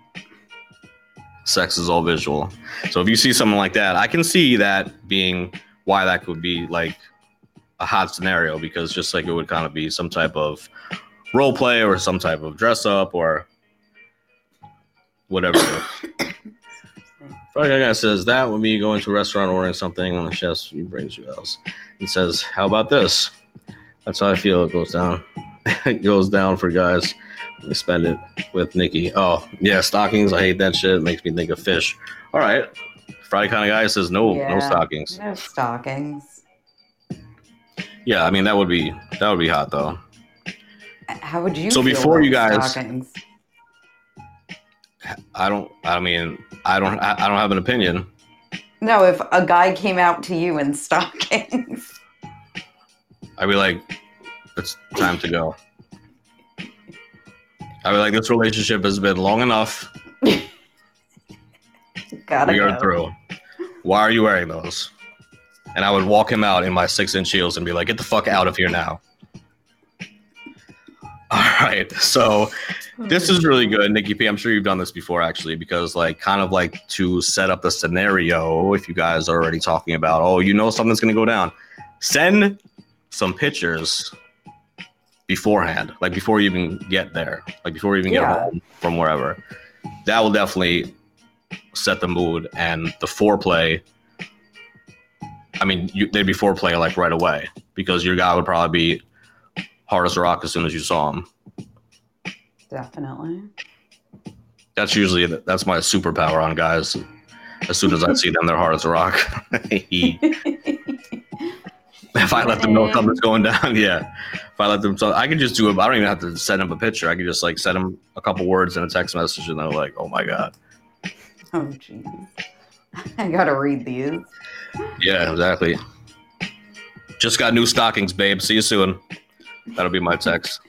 Sex is all visual. So if you see something like that, I can see that being why that could be like a hot scenario because just like it would kind of be some type of role play or some type of dress up or whatever. Friday guy says that when you go into a restaurant ordering something on the chef he brings you else. He says, How about this? That's how I feel it goes down. it goes down for guys. When spend it with Nikki. Oh, yeah, stockings. I hate that shit. It makes me think of fish. All right. Friday kind of guy says no, no stockings. No stockings. Yeah, I mean that would be that would be hot though. How would you? So before you guys- stockings? I don't. I mean, I don't. I, I don't have an opinion. No, if a guy came out to you in stockings, I'd be like, it's time to go. I'd be like, this relationship has been long enough. gotta we are through. Why are you wearing those? And I would walk him out in my six inch heels and be like, get the fuck out of here now. All right. So this is really good, Nikki P. I'm sure you've done this before, actually, because like kind of like to set up the scenario. If you guys are already talking about, oh, you know something's gonna go down, send some pictures beforehand, like before you even get there, like before you even get home from wherever. That will definitely set the mood and the foreplay. I mean, you, they'd be foreplay like right away because your guy would probably be hard as a rock as soon as you saw him. Definitely. That's usually that's my superpower on guys. As soon as I see them, they're hard as a rock. if I let them know something's going down, yeah. If I let them, so I can just do it. I don't even have to send them a picture. I can just like send them a couple words in a text message, and they're like, "Oh my god." Oh, jeez. I gotta read these. Yeah, exactly. Just got new stockings, babe. See you soon. That'll be my text.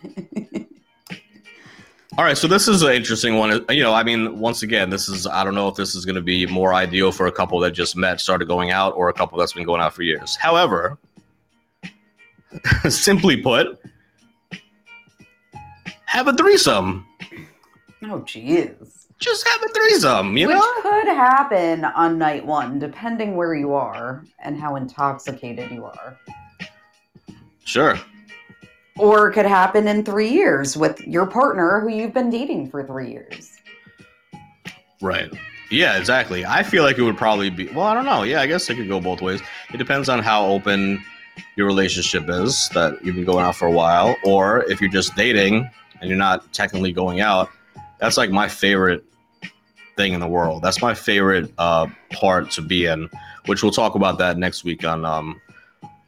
All right, so this is an interesting one. You know, I mean, once again, this is I don't know if this is going to be more ideal for a couple that just met, started going out, or a couple that's been going out for years. However, simply put, have a threesome. Oh, jeez. Just have a threesome. You Which know, could happen on night one, depending where you are and how intoxicated you are. sure. Or it could happen in three years with your partner who you've been dating for three years. Right. Yeah, exactly. I feel like it would probably be. Well, I don't know. Yeah, I guess it could go both ways. It depends on how open your relationship is that you've been going out for a while, or if you're just dating and you're not technically going out. That's like my favorite thing in the world. That's my favorite uh, part to be in, which we'll talk about that next week on um,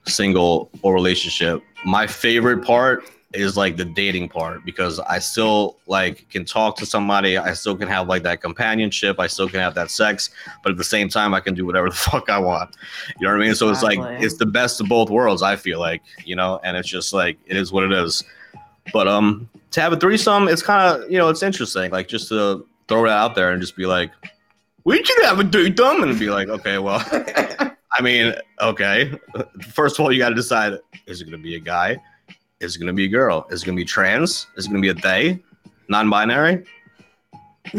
single or relationship. My favorite part is like the dating part because I still like can talk to somebody. I still can have like that companionship. I still can have that sex, but at the same time, I can do whatever the fuck I want. You know what I mean? So it's like it's the best of both worlds. I feel like you know, and it's just like it is what it is. But um, to have a threesome, it's kind of you know, it's interesting. Like just to throw it out there and just be like, we should have a threesome, and be like, okay, well. I mean, okay. First of all, you got to decide: is it going to be a guy? Is it going to be a girl? Is it going to be trans? Is it going to be a they? Non-binary?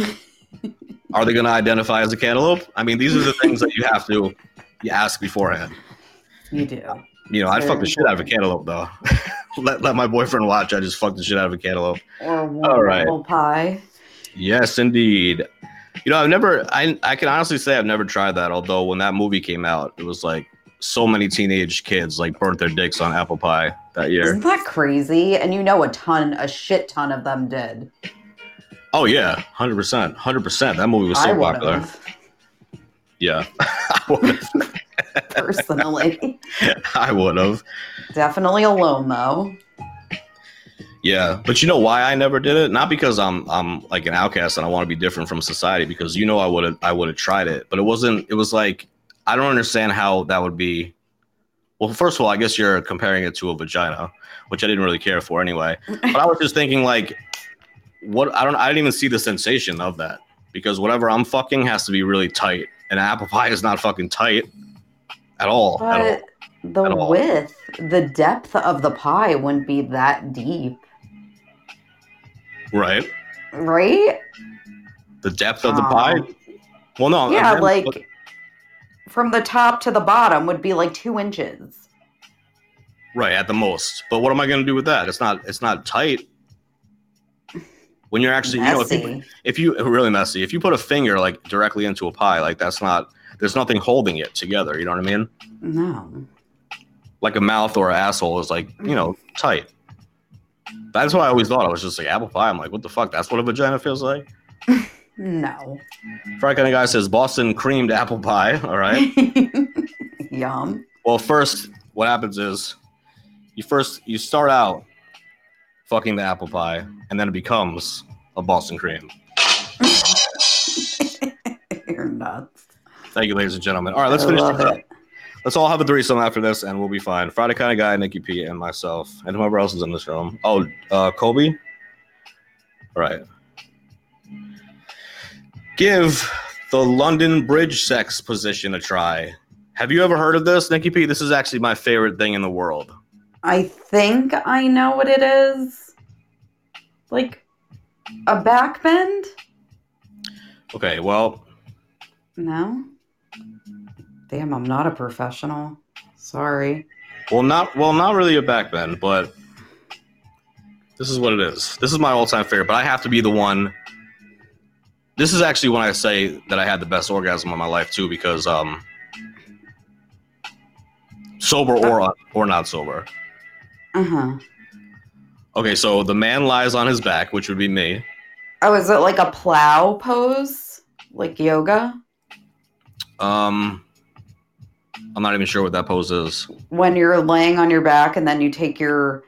Are they going to identify as a cantaloupe? I mean, these are the things that you have to you ask beforehand. You do. You know, I'd Very fuck the shit out of a cantaloupe though. let let my boyfriend watch. I just fuck the shit out of a cantaloupe. Or All right. pie. Yes, indeed. You know, I've never. I I can honestly say I've never tried that. Although when that movie came out, it was like so many teenage kids like burnt their dicks on apple pie that year. Isn't that crazy? And you know a ton, a shit ton of them did. Oh yeah, hundred percent, hundred percent. That movie was so popular. Yeah, I would have. personally. I would have. Definitely alone though. Yeah, but you know why I never did it? Not because I'm I'm like an outcast and I want to be different from society. Because you know I would have I would have tried it, but it wasn't. It was like I don't understand how that would be. Well, first of all, I guess you're comparing it to a vagina, which I didn't really care for anyway. But I was just thinking like, what I don't I didn't even see the sensation of that because whatever I'm fucking has to be really tight, and apple pie is not fucking tight at all. At all. But the At all. width, the depth of the pie wouldn't be that deep, Right? right? The depth of the Oh. pie. Well, no. yeah, again, like but- from the top to the bottom would be like two inches. Right, at the most. But what am I going to do with that? It's not. It's not tight. When you're actually, you know, if you, if you really messy, if you put a finger like directly into a pie, like that's not. There's nothing holding it together. You know what I mean? No. Like a mouth or an asshole is like you know tight. That's what I always thought. I was just like apple pie. I'm like, what the fuck? That's what a vagina feels like. No. Fried kind of guy says Boston creamed apple pie. All right. Yum. Well, first, what happens is you first you start out fucking the apple pie, and then it becomes a Boston cream. You're nuts. Thank you, ladies and gentlemen. All right, let's I finish love this up. Let's all have a threesome after this, and we'll be fine. Friday kind of guy, Nikki P, and myself, and whoever else is in this room. Oh, uh, Kobe. All right. Give the London Bridge sex position a try. Have you ever heard of this, Nikki P? This is actually my favorite thing in the world. I think I know what it is. Like a back bend? Okay, well, No. Damn, I'm not a professional. Sorry. Well, not well, not really a backbend, but this is what it is. This is my all-time favorite, but I have to be the one. This is actually when I say that I had the best orgasm of my life too, because um, sober or or not sober. Uh huh. Okay, so the man lies on his back, which would be me. Oh, is it like a plow pose? Like yoga? Um, I'm not even sure what that pose is. When you're laying on your back and then you take your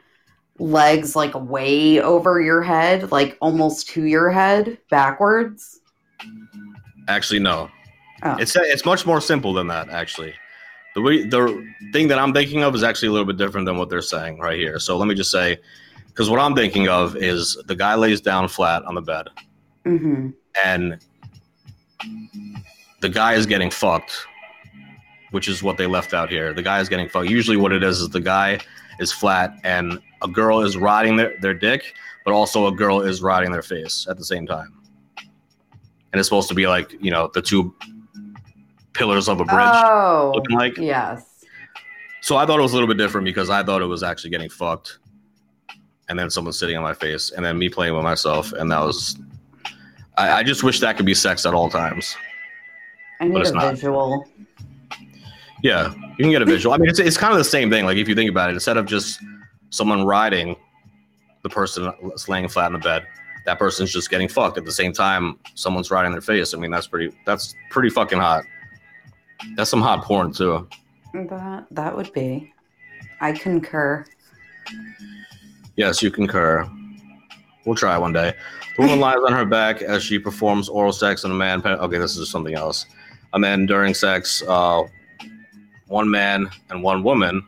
legs like way over your head, like almost to your head backwards. Actually, no. Oh. It's it's much more simple than that. Actually, the way the thing that I'm thinking of is actually a little bit different than what they're saying right here. So let me just say, because what I'm thinking of is the guy lays down flat on the bed, Mm-hmm. and the guy is getting fucked, which is what they left out here. The guy is getting fucked. Usually, what it is is the guy is flat, and a girl is riding their, their dick, but also a girl is riding their face at the same time. And it's supposed to be like you know the two pillars of a bridge Oh, looking like. yes. So I thought it was a little bit different because I thought it was actually getting fucked, and then someone sitting on my face, and then me playing with myself, and that was. I, I just wish that could be sex at all times. I need a not. visual. Yeah, you can get a visual. I mean, it's it's kind of the same thing. Like if you think about it, instead of just someone riding the person laying flat in the bed, that person's just getting fucked at the same time. Someone's riding their face. I mean, that's pretty. That's pretty fucking hot. That's some hot porn too. That that would be. I concur. Yes, you concur. We'll try one day. The woman lies on her back as she performs oral sex on a man. Okay, this is something else. A man during sex, uh, one man and one woman.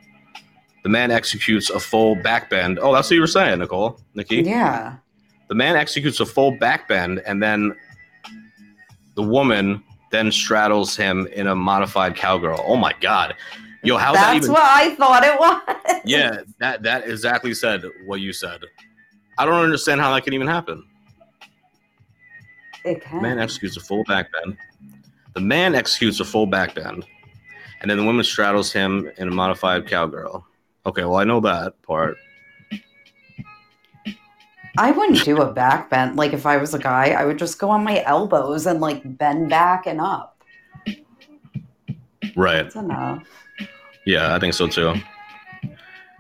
The man executes a full back bend. Oh, that's what you were saying, Nicole. Nikki. Yeah. The man executes a full back bend, and then the woman then straddles him in a modified cowgirl. Oh my god. Yo, how that That's even what I thought it was. yeah, that that exactly said what you said. I don't understand how that can even happen. It can. Man executes a full back bend. The man executes a full back bend, and then the woman straddles him in a modified cowgirl. Okay, well I know that part. I wouldn't do a back bend. Like if I was a guy, I would just go on my elbows and like bend back and up. Right. That's enough. Yeah, I think so too.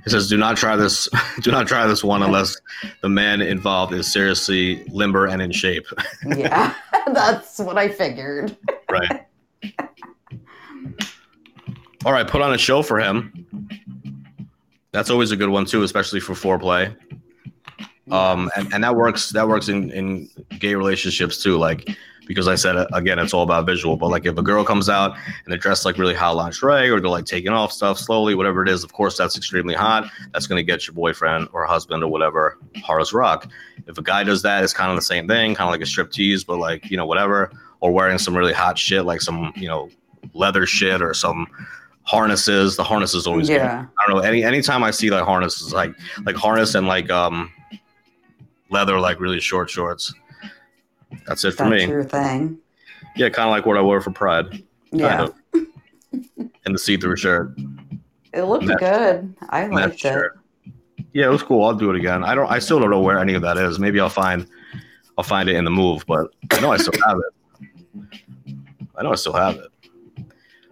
It says, "Do not try this. Do not try this one unless the man involved is seriously limber and in shape." Yeah, that's what I figured. right. All right, put on a show for him. That's always a good one too, especially for foreplay. Um, and, and that works. That works in in gay relationships too. Like because I said again, it's all about visual. But like if a girl comes out and they're dressed like really hot lingerie, or they're like taking off stuff slowly, whatever it is, of course that's extremely hot. That's going to get your boyfriend or husband or whatever hard as rock. If a guy does that, it's kind of the same thing, kind of like a strip tease, but like you know whatever, or wearing some really hot shit like some you know leather shit or some harnesses. The harness is always good. yeah. I don't know. Any anytime I see like harnesses, like like harness and like um leather, like really short shorts. That's it for That's me. your thing. Yeah, kind of like what I wore for Pride. Yeah. of. And the see-through shirt. It looked good. I liked it. shirt. Yeah, it was cool. I'll do it again. I don't. I still don't know where any of that is. Maybe I'll find. I'll find it in the move, but I know I still have it. I know I still have it.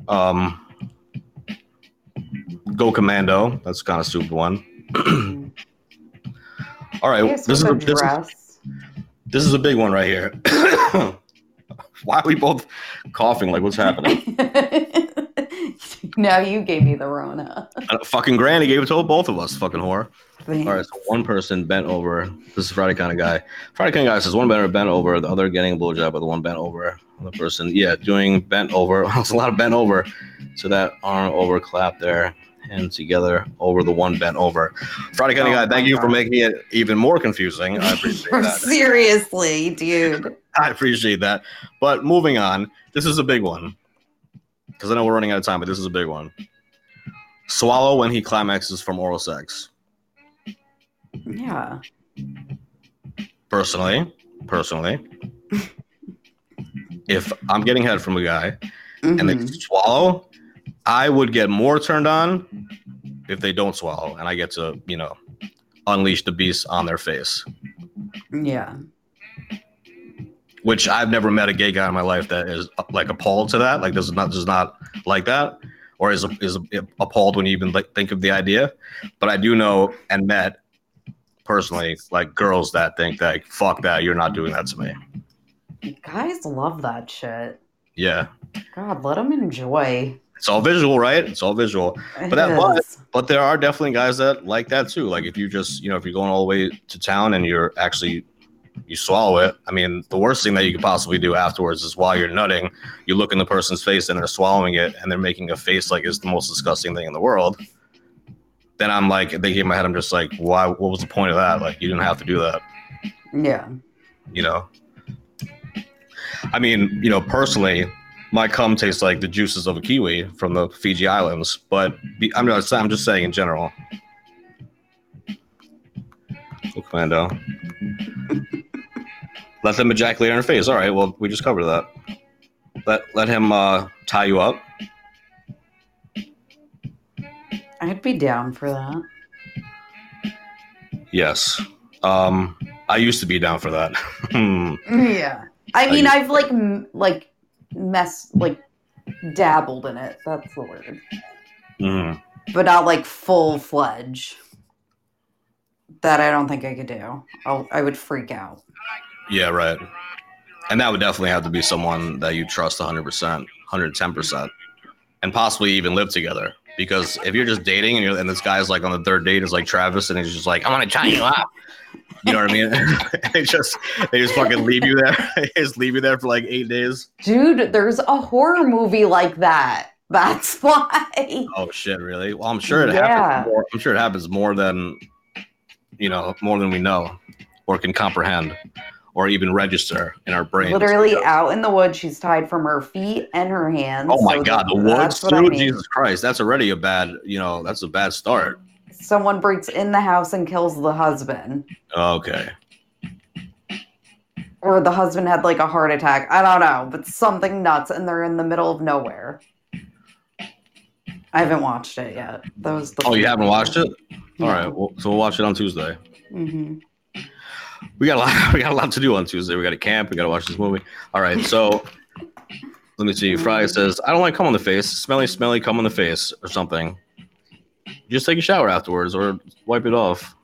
Um, Go Commando. That's kind of stupid one. All right, this is, a, this, is, this is a big one right here. Why are we both coughing? Like, what's happening? now you gave me the Rona. Uh, fucking Granny gave it to both of us. Fucking whore. Thanks. All right, so one person bent over. This is Friday kind of guy. Friday kind of guy says one better bent over, the other getting a blowjob with the one bent over. The person, yeah, doing bent over. It's a lot of bent over. So that arm over clap there, hands together over the one bent over. Friday Oh guy, thank you for making it even more confusing. I appreciate that. Seriously, dude. I appreciate that. But moving on, this is a big one because I know we're running out of time, but this is a big one. Swallow when he climaxes from oral sex. Yeah. personally, personally, if I'm getting head from a guy and they Mhm. swallow, I would get more turned on if they don't swallow and I get to, you know, unleash the beast on their face. Yeah. Which I've never met a gay guy in my life that is uh, like appalled to that, like does not does not like that, or is is appalled when you even like think of the idea. But I do know and met personally like girls that think that fuck that, you're not doing that to me. Guys love that shit. Yeah. God, let them enjoy. It's all visual, right? It's all visual. But that was- But there are definitely guys that like that too. Like if you just, you know, if you're going all the way to town and you're actually you swallow it. I mean, the worst thing that you could possibly do afterwards is while you're nutting, you look in the person's face and they're swallowing it and they're making a face like it's the most disgusting thing in the world. Then I'm like thinking in my head, I'm just like, why what was the point of that? Like you didn't have to do that, Yeah. you know? I mean, you know, personally, my cum tastes like the juices of a kiwi from the Fiji Islands, but be- I'm just, I'm just saying in general. Oh, Commando. let them ejaculate on her face. All right, well, we just covered that. Let let him uh, tie you up. I'd be down for that. Yes. Um, I used to be down for that. Hmm. Yeah. I I mean, used- I've like like mess like dabbled in it. That's the word. Mhm. But not like full fledged. That I don't think I could do. I'll, I would freak out. Yeah, right. And that would definitely have to be someone that you trust 100%, 110%, and possibly even live together. Because if you're just dating and, you're, and this guy's like on the third date is like Travis and he's just like, I want to tie you up. You know what I mean? they just they just fucking leave you there. they just leave you there for like eight days. Dude, there's a horror movie like that. That's why. Oh shit, really? Well, I'm sure it Yeah. happens. More, I'm sure it happens more than you know, more than we know, or can comprehend, or even register in our brains. Literally out in the woods, she's tied from her feet and her hands. Oh my so god, the th- woods what I mean. Jesus Christ, that's already a bad. You know, that's a bad start. Someone breaks in the house and kills the husband. Okay. or the husband had like a heart attack. I don't know, but something nuts, and they're in the middle of nowhere. I haven't watched it yet. That was the Oh, you haven't watched it? All right. Well, so we'll watch it on Tuesday. Mm-hmm. We got a lot. We got a lot to do on Tuesday. We got to camp. We got to watch this movie. All right. So let me see. Fry says, "I don't like cum on the face. Smelly, smelly cum on the face, or something. Just take a shower afterwards, or wipe it off.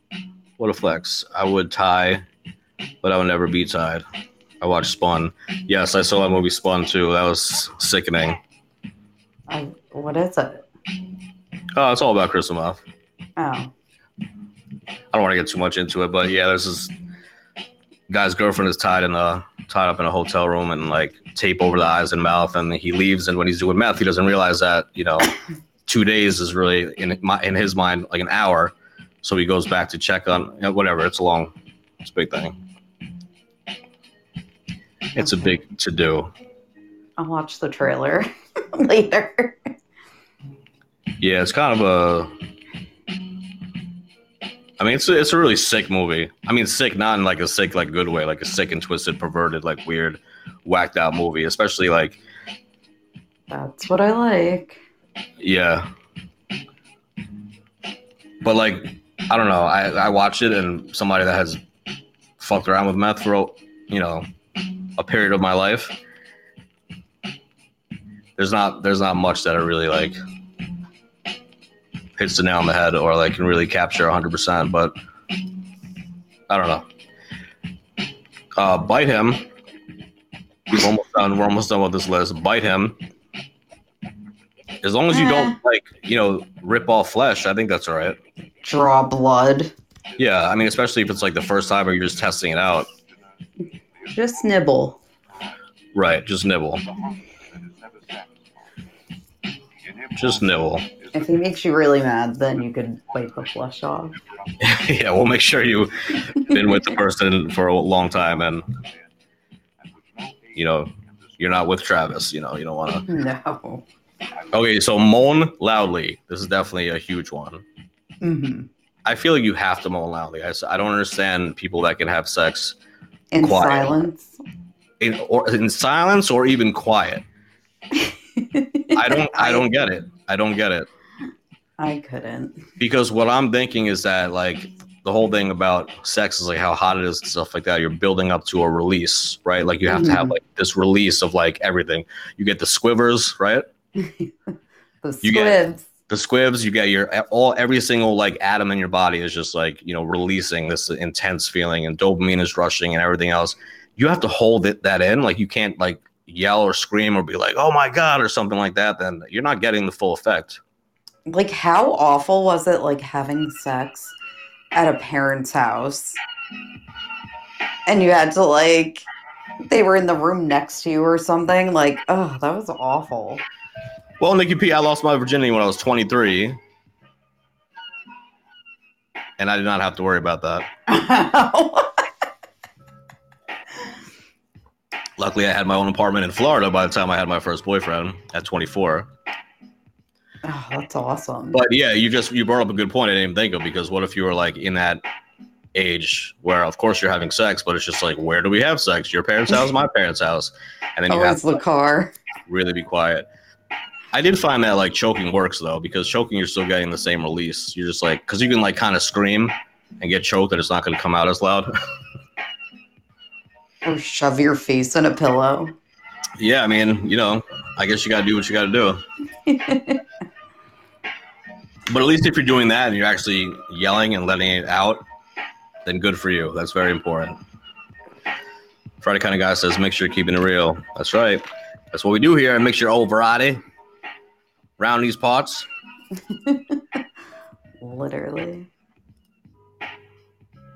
What a flex. I would tie, but I would never be tied. I watched Spun. Yes, I saw that movie Spun too. That was sickening. I, what is it? Oh, it's all about Chris Noth. Oh, I don't want to get too much into it, but yeah, there's this guy's girlfriend is tied in a tied up in a hotel room and like tape over the eyes and mouth, and he leaves. And when he's doing meth, he doesn't realize that you know two days is really in my in his mind like an hour. So he goes back to check on you know, whatever. It's a long, it's a big thing. It's a big to do. I'll watch the trailer later. Yeah, it's kind of a. I mean, it's a, it's a really sick movie. I mean, sick not in like a sick like good way, like a sick and twisted, perverted, like weird, whacked out movie. Especially like, That's what I like. Yeah. But like, I don't know. I I watched it and somebody that has fucked around with meth for you know a period of my life. There's not there's not much that I really like hits the nail on the head or like can really capture 100%. But I don't know. Uh, bite him. We're almost done. We're almost done with this list. Bite him. As long as you don't uh-huh. like, you know, rip off flesh, I think that's all right. Draw blood. Yeah, I mean, especially if it's like the first time or you're just testing it out. Just nibble. Right, just nibble. Just nibble. If he makes you really mad, then you could wipe the flesh off. yeah, we'll make sure you've been with the person for a long time and, you know, you're not with Travis. You know, you don't want to. No. Okay, so moan loudly. This is definitely a huge one. hmm I feel like you have to moan loudly. I don't understand people that can have sex In Quiet. silence. in or in silence or even quiet. I don't I don't get it. I don't get it. I couldn't. Because what I'm thinking is that like the whole thing about sex is like how hot it is and stuff like that. You're building up to a release, right? Like you have to have Mhm. like this release of like everything. You get the squivers, right? The You get- squibs. The squibs, you get your all every single like atom in your body is just like, you know, releasing this intense feeling and dopamine is rushing and everything else. You have to hold it that in. Like you can't like yell or scream or be like, "Oh my god" or something like that, then you're not getting the full effect. Like, how awful was it, like, having sex at a parent's house? And you had to, like, they were in the room next to you or something. Like, oh, that was awful. Well, Nikki P, I lost my virginity when I was 23. And I did not have to worry about that. Luckily, I had my own apartment in Florida by the time I had my first boyfriend at 24. oh, that's awesome. But yeah, you just you brought up a good point I didn't even think of because what if you were like in that age where of course you're having sex, but it's just like where do we have sex? Your parents' house, my parents' house, and then you have Always the car. really be quiet. I did find that like choking works though, because choking you're still getting the same release. You're just like because you can like kind of scream and get choked, and it's not going to come out as loud. Or shove your face in a pillow. yeah, I mean, you know, I guess you got to do what you got to do. But at least if you're doing that and you're actually yelling and letting it out, then good for you. That's very important. Friday kind of guy says, make sure you're keeping it real. That's right. That's what we do here. I mix your old variety around these pots. Literally.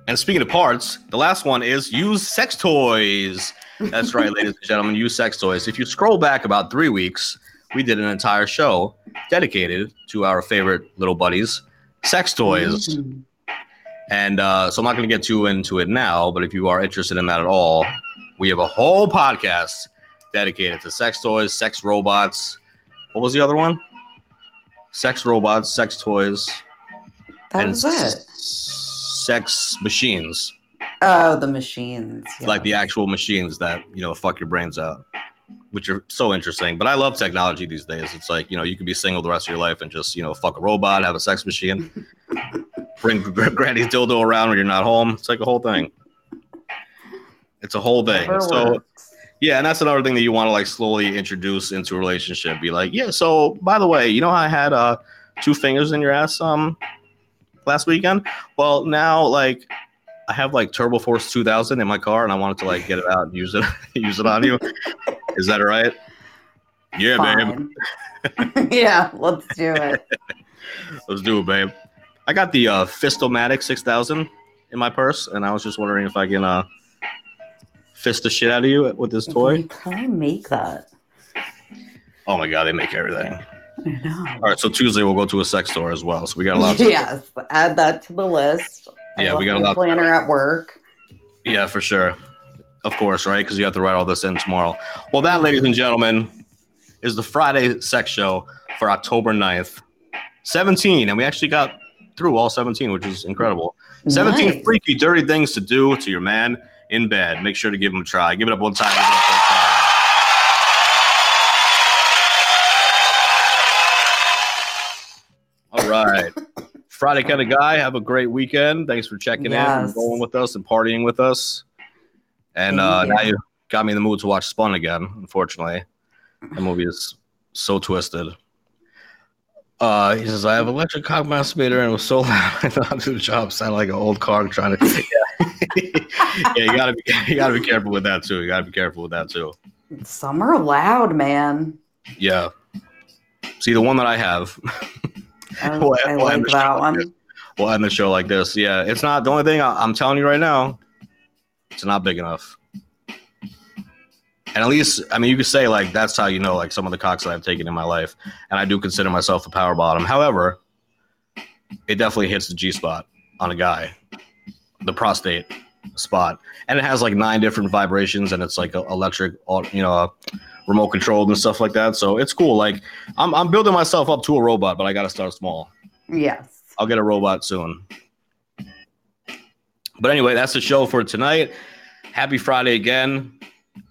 And speaking of parts, the last one is use sex toys. That's right, ladies and gentlemen, use sex toys. If you scroll back about three weeks, we did an entire show dedicated to our favorite little buddies, sex toys. Mhm. And uh, so I'm not going to get too into it now, but if you are interested in that at all, we have a whole podcast dedicated to sex toys, sex robots. What was the other one? Sex robots, sex toys, That and was it. sex machines. Oh, the machines. like the actual machines that you know fuck your brains out, which are so interesting. But I love technology these days. It's like you know you could be single the rest of your life and just you know fuck a robot, have a sex machine, bring gr- Granny's dildo around when you're not home. It's like a whole thing. It's a whole thing. Whatever So works. Yeah, and that's another thing that you want to like slowly introduce into a relationship. Be like, yeah. So by the way, you know how I had uh two fingers in your ass um last weekend? Well, now like I have like Turbo Force 2000 in my car, and I wanted to like get it out and use it use it on you. Is that right? Yeah, babe. Yeah, let's do it. Let's do it, babe. I got the uh, Fistomatic 6000 in my purse, and I was just wondering if I can uh fist the shit out of you with this toy. Can make that? Oh my god, they make everything. I know. All right, so Tuesday we'll go to a sex store as well. So we got a lot. To, Yes, add that to the list. I Yeah, we got a lot- planner at work. yeah, for sure. Of course, right? Because you have to write all this in tomorrow. Well, that, ladies and gentlemen, is the Friday sex show for October 9th. 17, and we actually got through all 17, which is incredible. 17 Nice. freaky, dirty things to do to your man in bed. Make sure to give him a try. Give it up one time. Give it up one time. All right. Friday kind of guy. Have a great weekend. Thanks for checking in and Yes. rolling with us and partying with us. And uh, you. now you got me in the mood to watch Spun again, unfortunately. That movie is so twisted. Uh, he says, I have electric cock masturbator and it was so loud I thought I'd do the job sounded like an old car trying to yeah. yeah, you gotta be you gotta be careful with that too. You gotta be careful with that too. Some are loud, man. Yeah. See the one that I have. I, We'll- I we'll like the show that like one. this. We'll end the show like this. Yeah, it's not the only thing I, I'm telling you right now. It's not big enough. And at least, I mean, you could say like that's how you know like some of the cocks that I've taken in my life, and I do consider myself a power bottom. However, it definitely hits the G spot on a guy, the prostate spot, and it has like nine different vibrations, and it's like a electric, au- you know, uh, remote controlled and stuff like that. So it's cool. Like I'm, I'm building myself up to a robot, but I got to start small. Yes. I'll get a robot soon. But anyway, that's the show for tonight. Happy Friday again.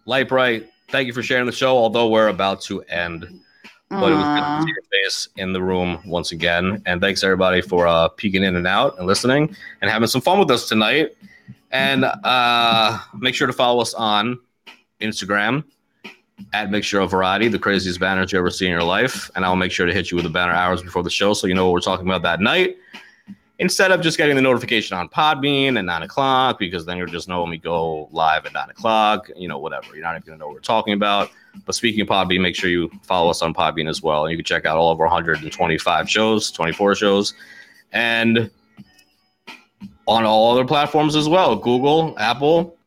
Light Bright, thank you for sharing the show, although we're about to end. But it was good to see your face in the room once again. And thanks everybody for uh, peeking in and out and listening and having some fun with us tonight. And uh, make sure to follow us on Instagram at Mixture of Variety, the craziest banners you ever see in your life. And I'll make sure to hit you with a banner hours before the show so you know what we're talking about that night. Instead of just getting the notification on Podbean at nine o'clock, because then you'll just know when we go live at nine o'clock, you know, whatever. You're not even gonna know what we're talking about. But speaking of Podbean, make sure you follow us on Podbean as well. And you can check out all of our 125 shows, 24 shows, and on all other platforms as well Google, Apple,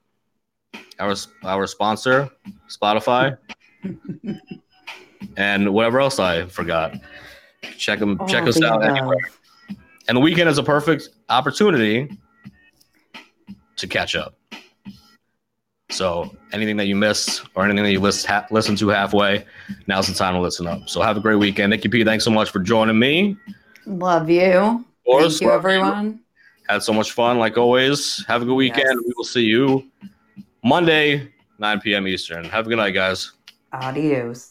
our, our sponsor, Spotify, and whatever else I forgot. Check them, Oh, check us out anywhere. And the weekend is a perfect opportunity to catch up. So anything that you missed or anything that you list, ha- listen to halfway, now's the time to listen up. So have a great weekend. Nikki P, thanks so much for joining me. Love you. Course, Thank you, everyone. Had so much fun, like always. Have a good weekend. Yes. We will see you Monday, 9 p.m. Eastern. Have a good night, guys. Adios.